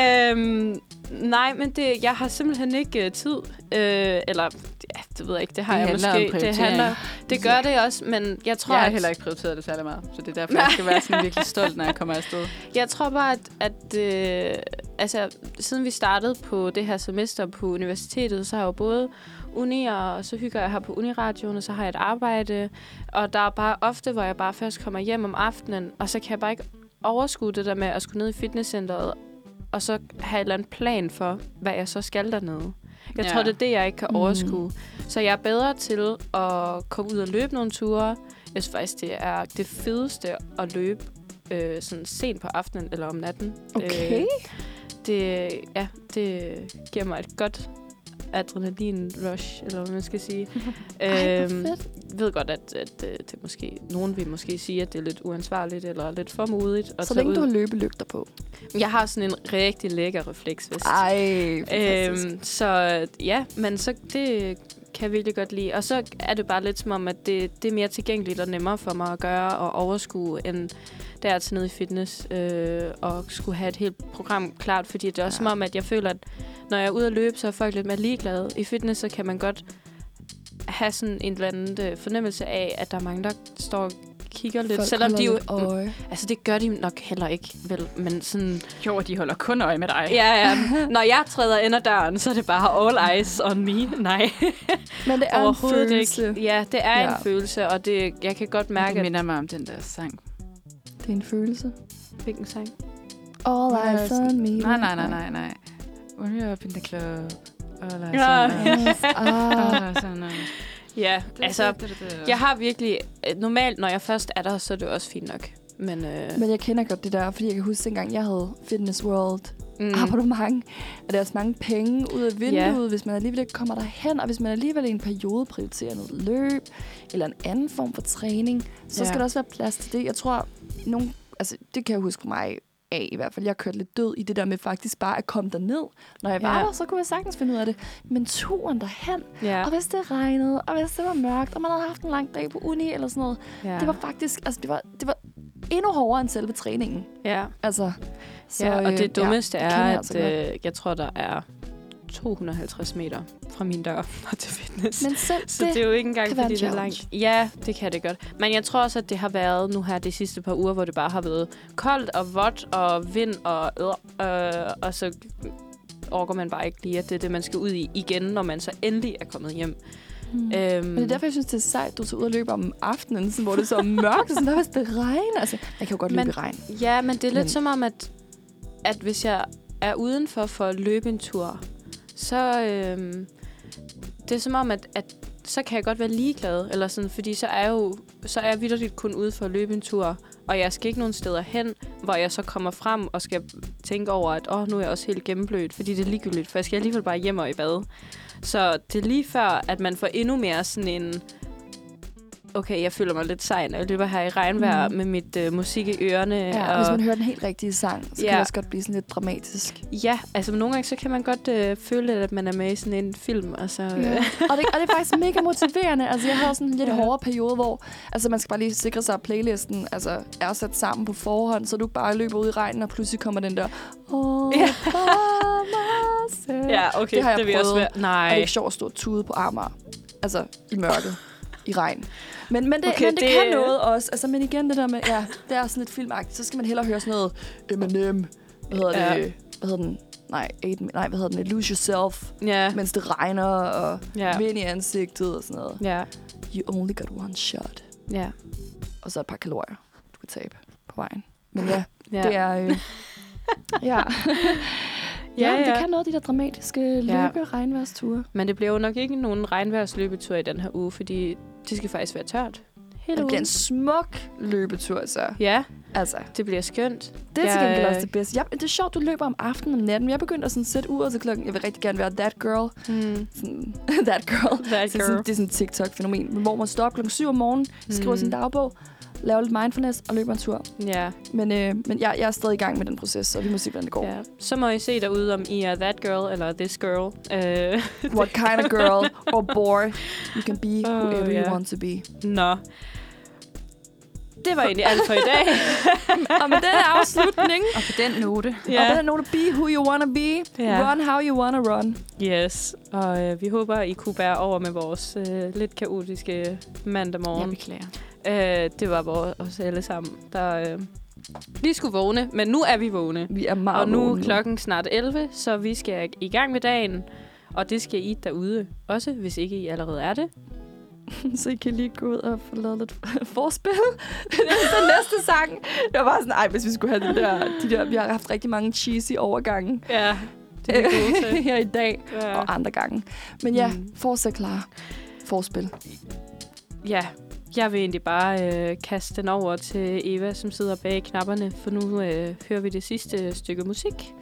øhm, nej, men det, jeg har simpelthen ikke uh, tid. Øh, eller, ja, det ved jeg ikke, det har Det jeg måske. Det, handler, det gør det også, men jeg tror, Jeg har heller ikke prioriteret det særlig meget, så det er derfor, jeg skal være sådan virkelig stolt, når jeg kommer afsted. jeg tror bare, at, at øh, altså, siden vi startede på det her semester på universitetet, så har jeg jo både uni, og så hygger jeg her på Uniradioen, og så har jeg et arbejde. Og der er bare ofte, hvor jeg bare først kommer hjem om aftenen, og så kan jeg bare ikke overskue det der med at skulle ned i fitnesscenteret, og så have et eller andet plan for, hvad jeg så skal dernede. Jeg Ja. tror, det er det, jeg ikke kan Mm. overskue. Så jeg er bedre til at komme ud og løbe nogle ture. Jeg synes faktisk, det er det fedeste at løbe øh, sådan sent på aftenen eller om natten. Okay. Øh, det, ja, det giver mig et godt adrenalin rush, eller hvad man skal sige. Ej, Øhm, fedt. ved godt, at, at øh, det måske, nogen vil måske sige, at det er lidt uansvarligt eller lidt for modigt at Så længe du ud. har løbelygter på. Jeg har sådan en rigtig lækker refleksvest. Ej, Øhm, så ja, men så det kan jeg virkelig godt lide. Og så er det bare lidt som om, at det, det er mere tilgængeligt og nemmere for mig at gøre og overskue, end det er at tage ned i fitness øh, og skulle have et helt program klart. Fordi det er også Ja. ja. som om, at jeg føler, at når jeg er ude at løbe, så er folk lidt mere ligeglade. I fitness, så kan man godt have sådan en eller anden øh, fornemmelse af, at der er mange, der står og kigger lidt. Folk selvom de jo... øje. Altså, det gør de nok heller ikke, vel? Men sådan... Jo, de holder kun øje med dig. Ja, ja. Når jeg træder ind ad døren, så er det bare all eyes on me. Nej, Men det er en følelse. ikke. Ja, det er Ja. en følelse, og det, jeg kan godt mærke, det minder mig om den der sang. Det er en følelse. Hvilken sang? All eyes on me. Nej, nej, nej, nej, nej. When we're up in the club. All eyes Ja. on us. All eyes on us. Ja, altså, Det- det- det- jeg har virkelig... øh, Normalt, når jeg først er der, så er det også fint nok. Men, øh, Men jeg kender godt det der, fordi jeg kan huske, dengang jeg havde Fitness World mm, abonnement, og der er også mange penge ud af vinduet, Ja. hvis man alligevel ikke kommer derhen, og hvis man alligevel i en periode prioriterer noget løb, eller en anden form for træning, så Ja. skal der også være plads til det. Jeg tror, nogen, altså, det kan jeg huske mig af i hvert fald. Jeg kørte lidt død i det der med faktisk bare at komme derned. Når jeg var Ja. der, så kunne jeg sagtens finde ud af det. Men turen derhen, ja, og hvis det regnede, og hvis det var mørkt, og man havde haft en lang dag på uni eller sådan noget, ja, det var faktisk, altså det var, det var endnu hårdere end selve træningen. ja. Altså, Så, ja, og øh, det dummeste det ja, kender er, jeg at altså øh, jeg tror, der er 250 meter fra min dør og til fitness. Men selv Så det, det er jo ikke engang, fordi en det er langt. Ja, det kan det godt. Men jeg tror også, at det har været nu her de sidste par uger, hvor det bare har været koldt og vådt og vind og øh, øh, og så orker man bare ikke lige, at det er det, man skal ud i igen, når man så endelig er kommet hjem. mm. Øhm, Men det er derfor, jeg synes, det er sejt, du tager ud og løber om aftenen, sådan, hvor det er så mørkt, og sådan, der det regner. Altså, jeg kan jo godt løbe Men- i regn. Ja, men det er lidt Men- som om, at, at hvis jeg er udenfor for at løbe en tur, så øh, det er som om, at, at så kan jeg godt være ligeglad, eller sådan, fordi så er jeg jo så er jeg vidderligt kun ude for at løbe en tur, og jeg skal ikke nogen steder hen, hvor jeg så kommer frem og skal tænke over, at åh, nu er jeg også helt gennemblødt, fordi det er ligegyldigt, for jeg skal alligevel bare hjem og i bad. Så det er lige før, at man får endnu mere sådan en okay, jeg føler mig lidt sej, når jeg løber her i regnvejr Mm. med mit øh, musik i ørerne. Ja, og hvis man hører den helt rigtige sang, så Ja. kan det også godt blive sådan lidt dramatisk. Ja, altså nogle gange så kan man godt øh, føle, lidt, at man er med i sådan en film. Altså, Ja. ja. og, det, og det er faktisk mega motiverende. Altså, jeg havde sådan en lidt Ja. hårdere periode, hvor altså, man skal bare lige sikre sig, at playlisten altså, er sat sammen på forhånd, så du bare løber ud i regnen, og pludselig kommer den der... Oh, Ja. ja. okay, Det har jeg det vil også prøvet. være. Og det Nej. er ikke sjovt at stå og tude på Amager. Altså, i mørket. I regn. Men, men, det, Okay, men det, det- kan noget også. Altså, men igen, det der med, ja, det er sådan lidt filmagtigt. Så skal man hellere høre sådan noget Eminem. Hvad hedder Ja. det? Hvad hedder den? Nej, Aiden, nej, hvad hedder den? Lose Yourself. Ja, Mens det regner, og ja, vind i ansigtet og sådan noget. ja, You only got one shot. ja. Og så et par kalorier, du kan tabe på vejen. Men ja, ja. det er... Øh, ja. Ja, Ja, det kan noget, de der dramatiske løbe Ja. regnværsture. Men det bliver jo nok ikke nogen regnvejrsløbetur i den her uge, fordi det skal faktisk være tørt. Hele Det bliver ugen. en smuk løbetur, så. Ja, Altså, det bliver skønt. det er til gengæld øh, også det bedste. Jeg, det er sjovt, du løber om aftenen om natten. men Jeg begyndte at sådan sætte uret til klokken. Jeg vil rigtig gerne være that girl. Mm. Sådan, that girl. That Så sådan, det er sådan et TikTok-fænomen, hvor man står op klokken 7 om morgenen, skriver Mm. sin dagbog, laver lidt mindfulness og løber en tur. Ja, Men, øh, men jeg, jeg er stadig i gang med den proces, så vi må se, hvordan det går. ja. Så må I se derude, om I er that girl eller this girl. Øh, What kind of girl or boy you can be whoever ja. you want to be. Nå. Det var egentlig alt for i dag. og med den afslutning, Og på den note, ja. og med den note, be who you wanna be, Ja. run how you wanna run. Yes, og øh, vi håber, I kunne bære over med vores øh, lidt kaotiske mandag jeg morgen. beklager. Øh, det var vores, os alle sammen, der øh, lige skulle vågne, men nu er vi vågne. Vi er meget Og nu er vågne klokken snart 11, så vi skal i gang med dagen. Og det skal I derude også, hvis ikke I allerede er det. så I kan lige gå ud og få lavet lidt forspil. det den næste sang. Det var bare sådan, ej, hvis vi skulle have de der, de der, vi har haft rigtig mange cheesy overgange Ja, det er vi gode her i dag Ja. og andre gange. Men ja, Mm. fortsæt klar. Forspil. ja, jeg vil egentlig bare øh, kaste den over til Eva, som sidder bag knapperne, for nu øh, hører vi det sidste stykke musik.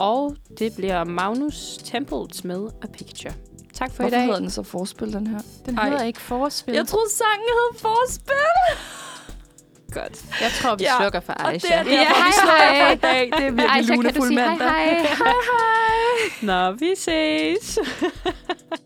Og det bliver Magnus Temples med A Picture. Tak for Hvorfor i dag. hedder den så forspil, den her? Den Ej. hedder ikke forspil. Jeg troede, sangen hed forspil. Godt. jeg tror, vi Ja, slukker for Og Aisha. det er derfor, Ja, vi hej, slukker hej. for i dag. Det er virkelig Aisha, lunefuld sige hej mandag. hej? Nå, vi ses.